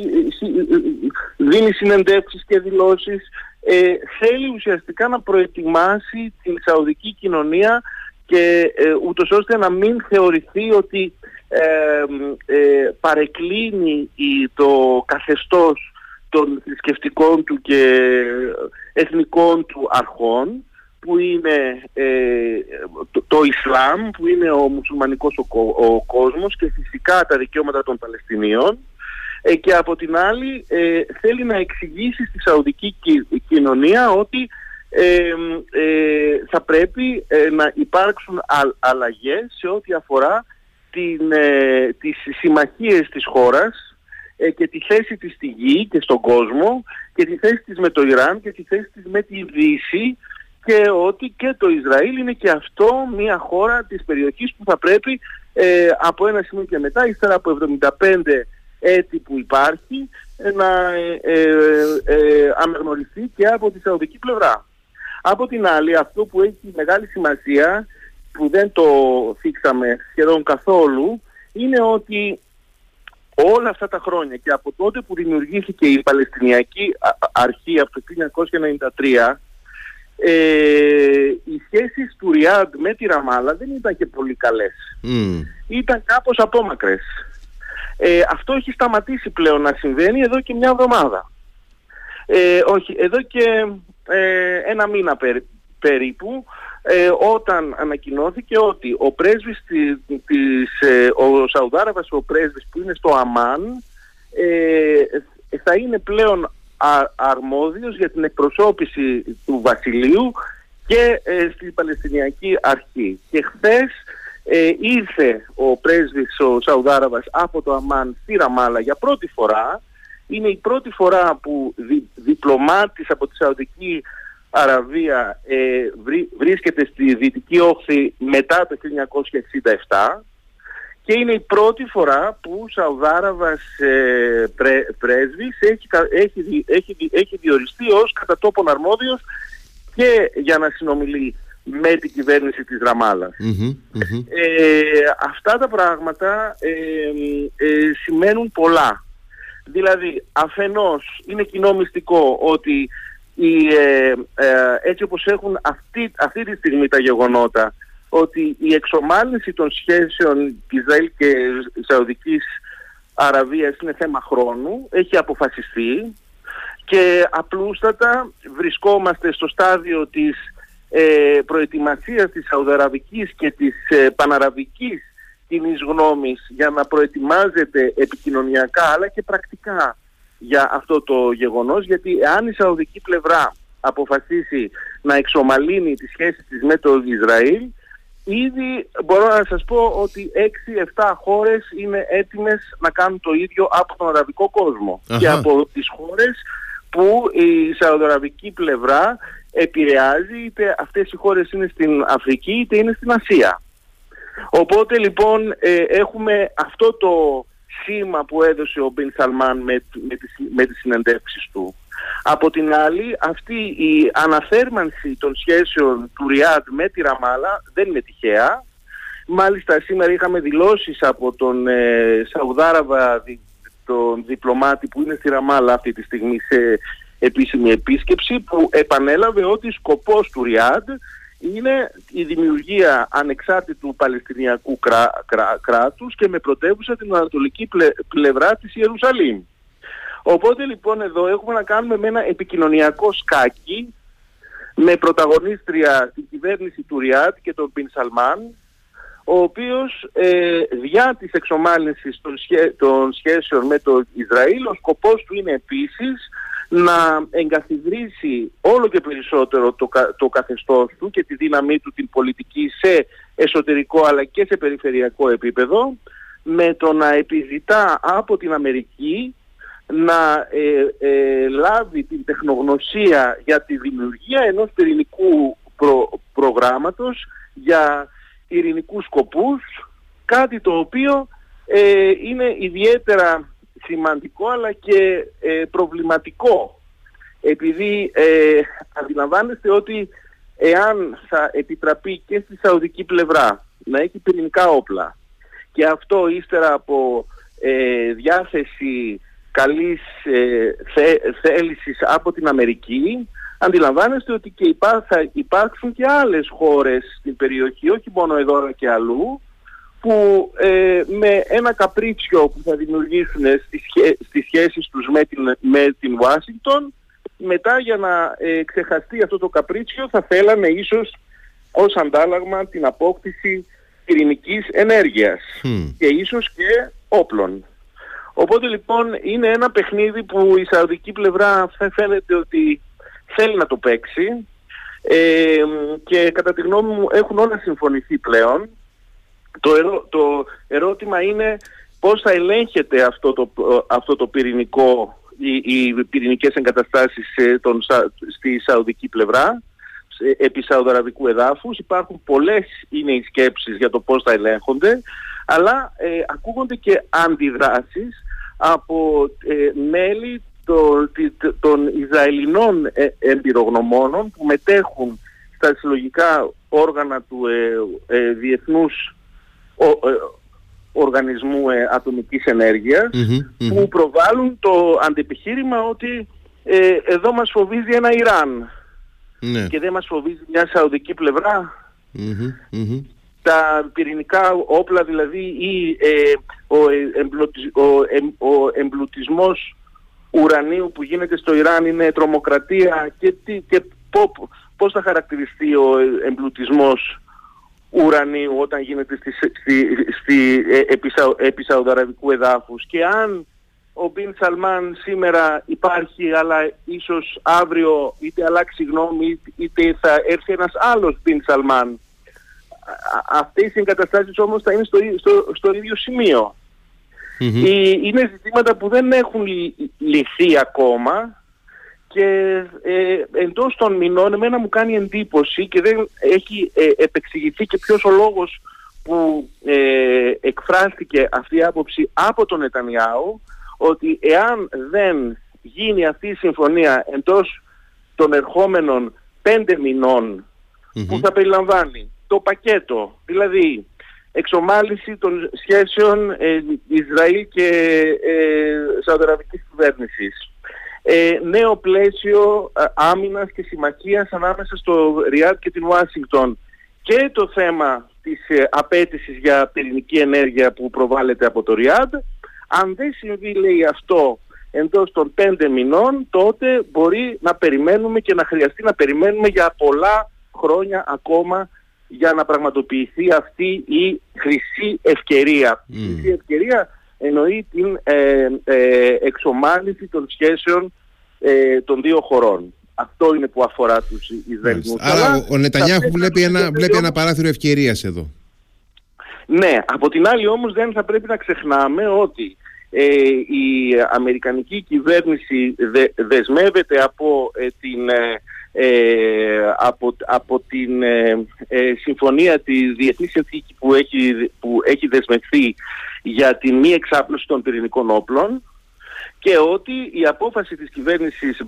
δίνει συνεντεύξεις και δηλώσεις ε, θέλει ουσιαστικά να προετοιμάσει την Σαουδική κοινωνία και ε, ούτως ώστε να μην θεωρηθεί ότι ε, ε, παρεκκλίνει το καθεστώς των θρησκευτικών του και εθνικών του αρχών που είναι το, Ισλάμ, που είναι ο μουσουλμανικός ο, κόσμος και φυσικά τα δικαιώματα των Παλαιστινίων και από την άλλη θέλει να εξηγήσει στη Σαουδική κοινωνία ότι ε, θα πρέπει ε, να υπάρξουν αλλαγές σε ό,τι αφορά την, ε, τις συμμαχίες της χώρας ε, και τη θέση της στη γη και στον κόσμο και τη θέση της με το Ιράν και τη θέση της με τη Δύση και ότι και το Ισραήλ είναι και αυτό μια χώρα της περιοχής που θα πρέπει ε, από ένα σημείο και μετά, ύστερα από 75 έτη που υπάρχει, ε, να ε, ε, αναγνωριστεί και από τη Σαουδική πλευρά. Από την άλλη, αυτό που έχει μεγάλη σημασία, που δεν το θίξαμε σχεδόν καθόλου, είναι ότι όλα αυτά τα χρόνια και από τότε που δημιουργήθηκε η Παλαιστινιακή Αρχή από το 1993 ε, οι σχέσεις του Ριάντ με τη Ραμάλα δεν ήταν και πολύ καλές. Ήταν κάπως απόμακρες. Ε, αυτό έχει σταματήσει πλέον να συμβαίνει εδώ και μια εβδομάδα. Ε, όχι, εδώ και ε, ένα μήνα περίπου ε, όταν ανακοινώθηκε ότι ο πρέσβης της, της ε, ο Σαουδάραβας, ο πρέσβης που είναι στο Αμάν ε, θα είναι πλέον αρμόδιος για την εκπροσώπηση του Βασιλείου και ε, στην Παλαιστινιακή Αρχή. Και χθες ε, ήρθε ο πρέσβης ο Σαουδάραβας από το Αμάν στη Ραμάλα για πρώτη φορά. Είναι η πρώτη φορά που δι, διπλωμάτης από τη Σαουδική Αραβία ε, βρίσκεται στη Δυτική Όχθη μετά το 1967 και είναι η πρώτη φορά που ο Σαουδάραβας ε, πρέσβης έχει, έχει, έχει, έχει διοριστεί ως κατά τόπον αρμόδιος και για να συνομιλεί με την κυβέρνηση της ραμαλας Ε, αυτά τα πράγματα ε, ε, σημαίνουν πολλά. Δηλαδή, αφενός είναι κοινό μυστικό ότι η, ε, ε, έτσι όπως έχουν αυτή, αυτή τη στιγμή τα γεγονότα ότι η εξομάλυνση των σχέσεων Ισραήλ και Σαουδικής Αραβίας είναι θέμα χρόνου, έχει αποφασιστεί και απλούστατα βρισκόμαστε στο στάδιο της ε, προετοιμασίας της Σαουδαραβικής και της ε, Παναραβικής κοινής γνώμης για να προετοιμάζεται επικοινωνιακά αλλά και πρακτικά για αυτό το γεγονός γιατί αν η Σαουδική πλευρά αποφασίσει να εξομαλύνει τις σχέσεις της με το Ισραήλ ήδη μπορώ να σας πω ότι 6-7 χώρες είναι έτοιμες να κάνουν το ίδιο από τον αραβικό και από τις χώρες που η Σαουδαραβική πλευρά επηρεάζει είτε αυτές οι χώρες είναι στην Αφρική είτε είναι στην Ασία. Οπότε λοιπόν ε, έχουμε αυτό το σήμα που έδωσε ο Μπιν Σαλμάν με, με, τις, με τις συνεντεύξεις του. Από την άλλη, αυτή η αναθέρμανση των σχέσεων του Ριάντ με τη Ραμάλα δεν είναι τυχαία. Μάλιστα σήμερα είχαμε δηλώσεις από τον ε, Σαουδάραβα, τον διπλωμάτη που είναι στη Ραμάλα αυτή τη στιγμή σε επίσημη επίσκεψη, που επανέλαβε ότι σκοπός του Ριάντ είναι η δημιουργία ανεξάρτητου Παλαιστινιακού κράτους και με πρωτεύουσα την ανατολική πλευρά της Ιερουσαλήμ. Οπότε λοιπόν εδώ έχουμε να κάνουμε με ένα επικοινωνιακό σκάκι με πρωταγωνίστρια την κυβέρνηση του Ριάτ και τον Μπιν Σαλμάν ο οποίος ε, διά της εξομάλυνσης των, των σχέσεων με το Ισραήλ ο σκοπός του είναι επίσης να εγκαθιδρύσει όλο και περισσότερο το, το καθεστώς του και τη δύναμή του την πολιτική σε εσωτερικό αλλά και σε περιφερειακό επίπεδο με το να επιζητά από την Αμερική να ε, ε, λάβει την τεχνογνωσία για τη δημιουργία ενός πυρηνικού προ, προγράμματος για ειρηνικούς σκοπούς, κάτι το οποίο ε, είναι ιδιαίτερα σημαντικό αλλά και ε, προβληματικό. Επειδή ε, αντιλαμβάνεστε ότι εάν θα επιτραπεί και στη Σαουδική πλευρά να έχει πυρηνικά όπλα και αυτό ύστερα από ε, διάθεση καλής ε, θέλησης από την Αμερική αντιλαμβάνεστε ότι και θα υπάρξουν και άλλες χώρες στην περιοχή όχι μόνο εδώ αλλά και αλλού που ε, με ένα καπρίτσιο που θα δημιουργήσουν στις, στις σχέσεις τους με την, με την Ουάσιγκτον μετά για να ε, ξεχαστεί αυτό το καπρίτσιο θα θέλανε ίσως ως αντάλλαγμα την απόκτηση πυρηνικής ενέργειας και ίσως και όπλων. Οπότε λοιπόν είναι ένα παιχνίδι που η Σαουδική πλευρά φαίνεται ότι θέλει να το παίξει ε, και κατά τη γνώμη μου έχουν όλα συμφωνηθεί πλέον το, το ερώτημα είναι πώς θα ελέγχεται αυτό το, αυτό το πυρηνικό, οι, οι πυρηνικές εγκαταστάσεις ε, στη Σαουδική πλευρά. ε, επί Σαουδαραβικού εδάφους. Υπάρχουν πολλές είναι οι σκέψεις για το πώς θα ελέγχονται, αλλά ε, ακούγονται και αντιδράσεις από ε, μέλη των, των Ισραηλινών ε, εμπειρογνωμόνων που μετέχουν στα συλλογικά όργανα του ε, Διεθνούς Οργανισμού Ατομικής που προβάλλουν το αντεπιχείρημα ότι εδώ μας φοβίζει ένα Ιράν. Ναι. και δεν μας φοβίζει μια Σαουδική τα πυρηνικά όπλα δηλαδή ή ε, ο, εμπλουτισ, ο, ο εμπλουτισμός ουρανίου που γίνεται στο Ιράν είναι τρομοκρατία και, τι, και πώς θα χαρακτηριστεί ο εμπλουτισμός ουρανίου όταν γίνεται στη, στη, στη, ε, επί, Σαουδαραβικού εδάφους. Και αν ο Μπιν Σαλμάν σήμερα υπάρχει αλλά ίσως αύριο είτε αλλάξει γνώμη είτε θα έρθει ένας άλλος Μπιν Σαλμάν αυτές οι εγκαταστάσεις όμως θα είναι στο, στο, στο ίδιο είναι ζητήματα που δεν έχουν λυθεί ακόμα και ε, εντός των μηνών εμένα μου κάνει εντύπωση και δεν έχει ε, επεξηγηθεί και ποιος ο λόγος που ε, εκφράστηκε αυτή η άποψη από τον Νετανιάου ότι εάν δεν γίνει αυτή η συμφωνία εντός των ερχόμενων πέντε που θα περιλαμβάνει το πακέτο, δηλαδή εξομάλυση των σχέσεων ε, Ισραήλ και ε, Σαουδαραβικής κυβέρνησης. Ε, νέο πλαίσιο ε, άμυνας και συμμαχίας ανάμεσα στο Ριάτ και την Ουάσιγκτον και το θέμα της ε, απέτησης για πυρηνική ενέργεια που προβάλλεται από το Ριάτ. Αν δεν συμβεί λέει αυτό εντός των πέντε μηνών τότε μπορεί να περιμένουμε και να χρειαστεί να περιμένουμε για πολλά χρόνια ακόμα για να πραγματοποιηθεί αυτή η χρυσή ευκαιρία. Η χρυσή ευκαιρία εννοεί την ε, ε, εξομάλυση των σχέσεων ε, των δύο χωρών. Αυτό είναι που αφορά τους Ισραηλινούς. Άρα ο Νετανιάχου βλέπει ένα, βλέπει ένα παράθυρο ευκαιρίας εδώ. Ναι, από την άλλη όμως δεν θα πρέπει να ξεχνάμε ότι ε, η Αμερικανική κυβέρνηση δεσμεύεται από την ε, από, από την ε, ε, συμφωνία, τη διεθνής συνθήκη που έχει, που έχει δεσμευθεί για τη μη εξάπλωση των πυρηνικών όπλων και ότι η απόφαση της κυβέρνησης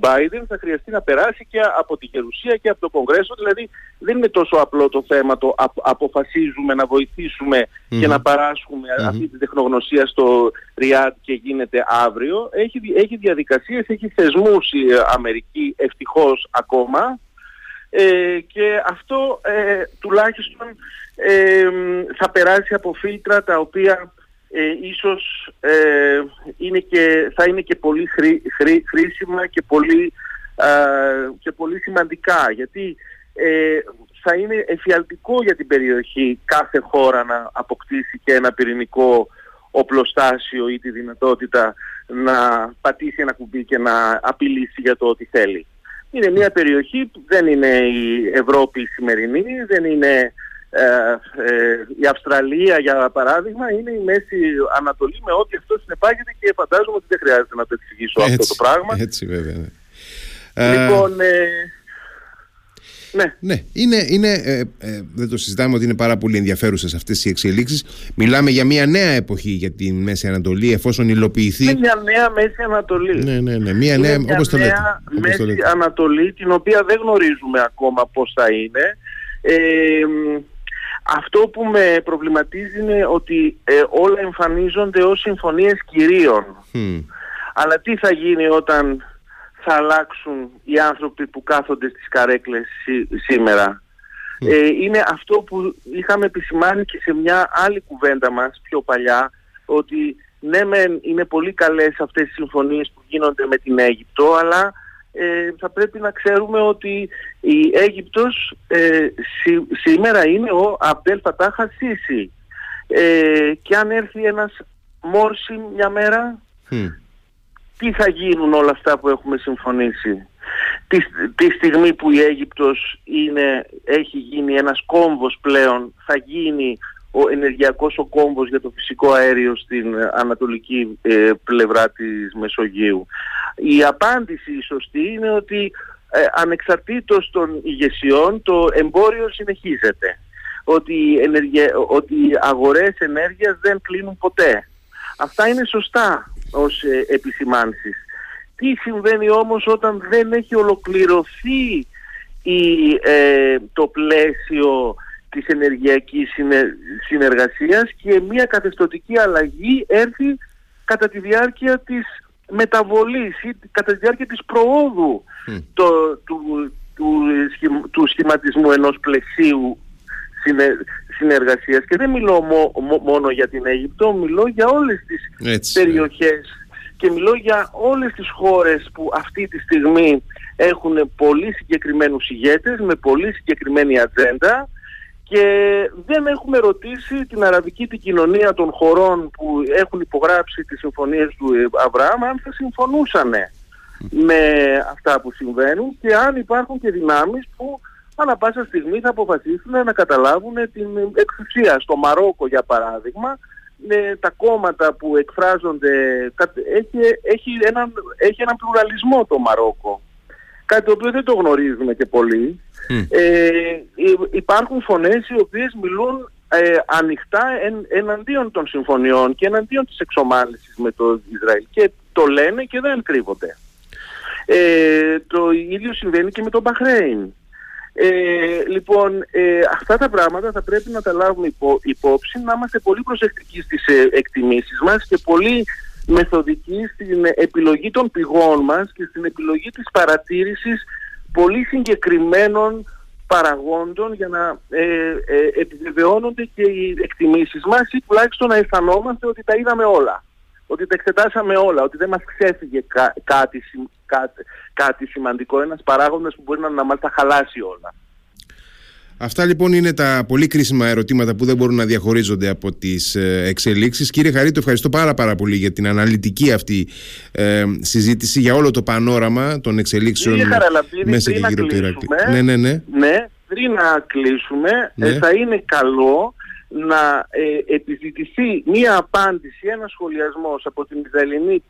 Biden θα χρειαστεί να περάσει και από τη Γερουσία και από το Κογκρέσο. Δηλαδή δεν είναι τόσο απλό το θέμα το αποφασίζουμε να βοηθήσουμε και να παράσχουμε αυτή τη τεχνογνωσία στο Ριάντ και γίνεται αύριο. Έχει, έχει διαδικασίες, έχει θεσμούς η Αμερική ευτυχώς ακόμα ε, και αυτό ε, τουλάχιστον ε, θα περάσει από φίλτρα τα οποία ε, ίσως ε, είναι και, θα είναι και πολύ χρήσιμα και πολύ, και πολύ σημαντικά γιατί ε, θα είναι εφιαλτικό για την περιοχή κάθε χώρα να αποκτήσει και ένα πυρηνικό οπλοστάσιο ή τη δυνατότητα να πατήσει ένα κουμπί και να απειλήσει για το ότι θέλει. Είναι μια περιοχή που δεν είναι η Ευρώπη σημερινή, δεν είναι ε, ε, η Αυστραλία για παράδειγμα είναι η Μέση Ανατολή με ό,τι αυτό συνεπάγεται και φαντάζομαι ότι δεν χρειάζεται να το εξηγήσω αυτό το πράγμα. Έτσι βέβαια. Ναι. Λοιπόν, ε, ναι. ναι. Είναι, είναι, ε, ε, δεν το συζητάμε ότι είναι πάρα πολύ ενδιαφέρουσες αυτές οι εξελίξεις. Μιλάμε για μια νέα εποχή για τη Μέση Ανατολή, εφόσον υλοποιηθεί. Είναι μια νέα Μέση Ανατολή. Ναι, ναι, ναι. Μια νέα, όπως το λέτε, Μέση Ανατολή, την οποία δεν γνωρίζουμε ακόμα πώς θα είναι. Ε, αυτό που με προβληματίζει είναι ότι ε, όλα εμφανίζονται ως συμφωνίες κυρίων. Αλλά τι θα γίνει όταν θα αλλάξουν οι άνθρωποι που κάθονται στις καρέκλες σήμερα; Ε, είναι αυτό που είχαμε επισημάνει και σε μια άλλη κουβέντα μας πιο παλιά, ότι ναι μεν είναι πολύ καλές αυτές οι συμφωνίες που γίνονται με την Αίγυπτο, αλλά ε, θα πρέπει να ξέρουμε ότι η Αίγυπτος ε, σήμερα είναι ο Αμπτέλ Φατάχα Σίση ε, και αν έρθει ένας Μόρση μια μέρα τι θα γίνουν όλα αυτά που έχουμε συμφωνήσει; Τη, τη στιγμή που η Αίγυπτος είναι, έχει γίνει ένας κόμβος πλέον θα γίνει ο ενεργειακός ο κόμβος για το φυσικό αέριο στην ανατολική ε, πλευρά της Μεσογείου. Η απάντηση η σωστή είναι ότι ε, ανεξαρτήτως των ηγεσιών το εμπόριο συνεχίζεται. Ότι, ενεργε... ότι οι αγορές ενέργειας δεν κλείνουν ποτέ. Αυτά είναι σωστά ως ε, επισημάνσεις. Τι συμβαίνει όμως όταν δεν έχει ολοκληρωθεί η, ε, το πλαίσιο της ενεργειακής συνεργασίας και μια καθεστωτική αλλαγή έρθει κατά τη διάρκεια της μεταβολής ή κατά τη διάρκεια της προόδου το, του, του, του, σχηματισμού ενός πλαισίου συνεργασίας. Και δεν μιλώ μόνο για την Αίγυπτο, μιλώ για όλες τις περιοχές και μιλώ για όλες τις χώρες που αυτή τη στιγμή έχουν πολύ συγκεκριμένους ηγέτες με πολύ συγκεκριμένη ατζέντα και δεν έχουμε ρωτήσει την αραβική την κοινωνία των χωρών που έχουν υπογράψει τις συμφωνίες του Αβραάμ αν θα συμφωνούσαν με αυτά που συμβαίνουν και αν υπάρχουν και δυνάμεις που ανά πάσα στιγμή θα αποφασίσουν να καταλάβουν την εξουσία. Στο Μαρόκο για παράδειγμα με τα κόμματα που εκφράζονται έχει, έχει, έναν, έχει έναν πλουραλισμό το Μαρόκο κάτι το οποίο δεν το γνωρίζουμε και πολύ. Ε, υπάρχουν φωνές οι οποίες μιλούν ε, ανοιχτά εναντίον των συμφωνιών και εναντίον της εξομάλυσης με το Ισραήλ και το λένε και δεν κρύβονται. Ε, το ίδιο συμβαίνει και με τον Μπαχρέιν. Ε, λοιπόν, ε, αυτά τα πράγματα θα πρέπει να τα λάβουμε υπό, υπόψη, να είμαστε πολύ προσεκτικοί στις ε, εκτιμήσεις μας και πολύ μεθοδική στην επιλογή των πηγών μας και στην επιλογή της παρατήρησης πολύ συγκεκριμένων παραγόντων για να ε, ε, επιβεβαιώνονται και οι εκτιμήσεις μας ή τουλάχιστον να αισθανόμαστε ότι τα είδαμε όλα. Ότι τα εξετάσαμε όλα, ότι δεν μας ξέφυγε κάτι, κάτι, κάτι σημαντικό, ένας παράγοντας που μπορεί να, να μας τα χαλάσει όλα. Αυτά λοιπόν είναι τα πολύ κρίσιμα ερωτήματα που δεν μπορούν να διαχωρίζονται από τις ε, εξελίξεις. Κύριε Χαρίτο, ευχαριστώ πάρα πάρα πολύ για την αναλυτική αυτή ε, συζήτηση για όλο το πανόραμα των εξελίξεων μέσα και γύρω από το Ναι, ναι, ναι. ναι, πριν να κλείσουμε ε, ναι. θα είναι καλό να ε, επιζητηθεί μία απάντηση, ένα σχολιασμός από την Ισραηλινή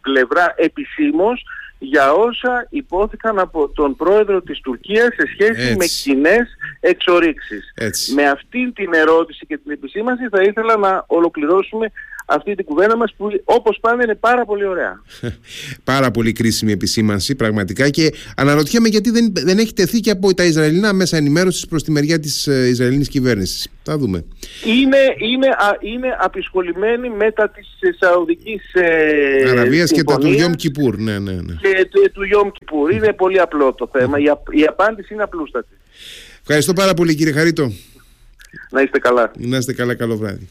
πλευρά επισήμως για όσα υπόθηκαν από τον πρόεδρο της Τουρκίας σε σχέση με κοινές εξορίξεις. Με αυτή την ερώτηση και την επισήμανση θα ήθελα να ολοκληρώσουμε αυτή την κουβέντα μας που όπως πάντα είναι πάρα πολύ ωραία. [laughs] πάρα πολύ κρίσιμη επισήμανση πραγματικά και αναρωτιέμαι γιατί δεν, δεν έχει τεθεί και από τα Ισραηλινά μέσα ενημέρωσης προς τη μεριά της ε, Ισραηλινής κυβέρνησης. Θα δούμε. Είναι, είναι, είναι απεισχολημένη μετά της Σαουδικής ε, Αραβίας και τα του Γιόμ Κιπούρ. Ναι, ναι, ναι. Και του, του Γιόμ Κιπούρ. Είναι πολύ απλό το θέμα. Η, η απάντηση είναι απλούστατη. Ευχαριστώ πάρα πολύ κύριε Χαρίτο. Να είστε καλά. Να είστε καλά. Καλό βράδυ.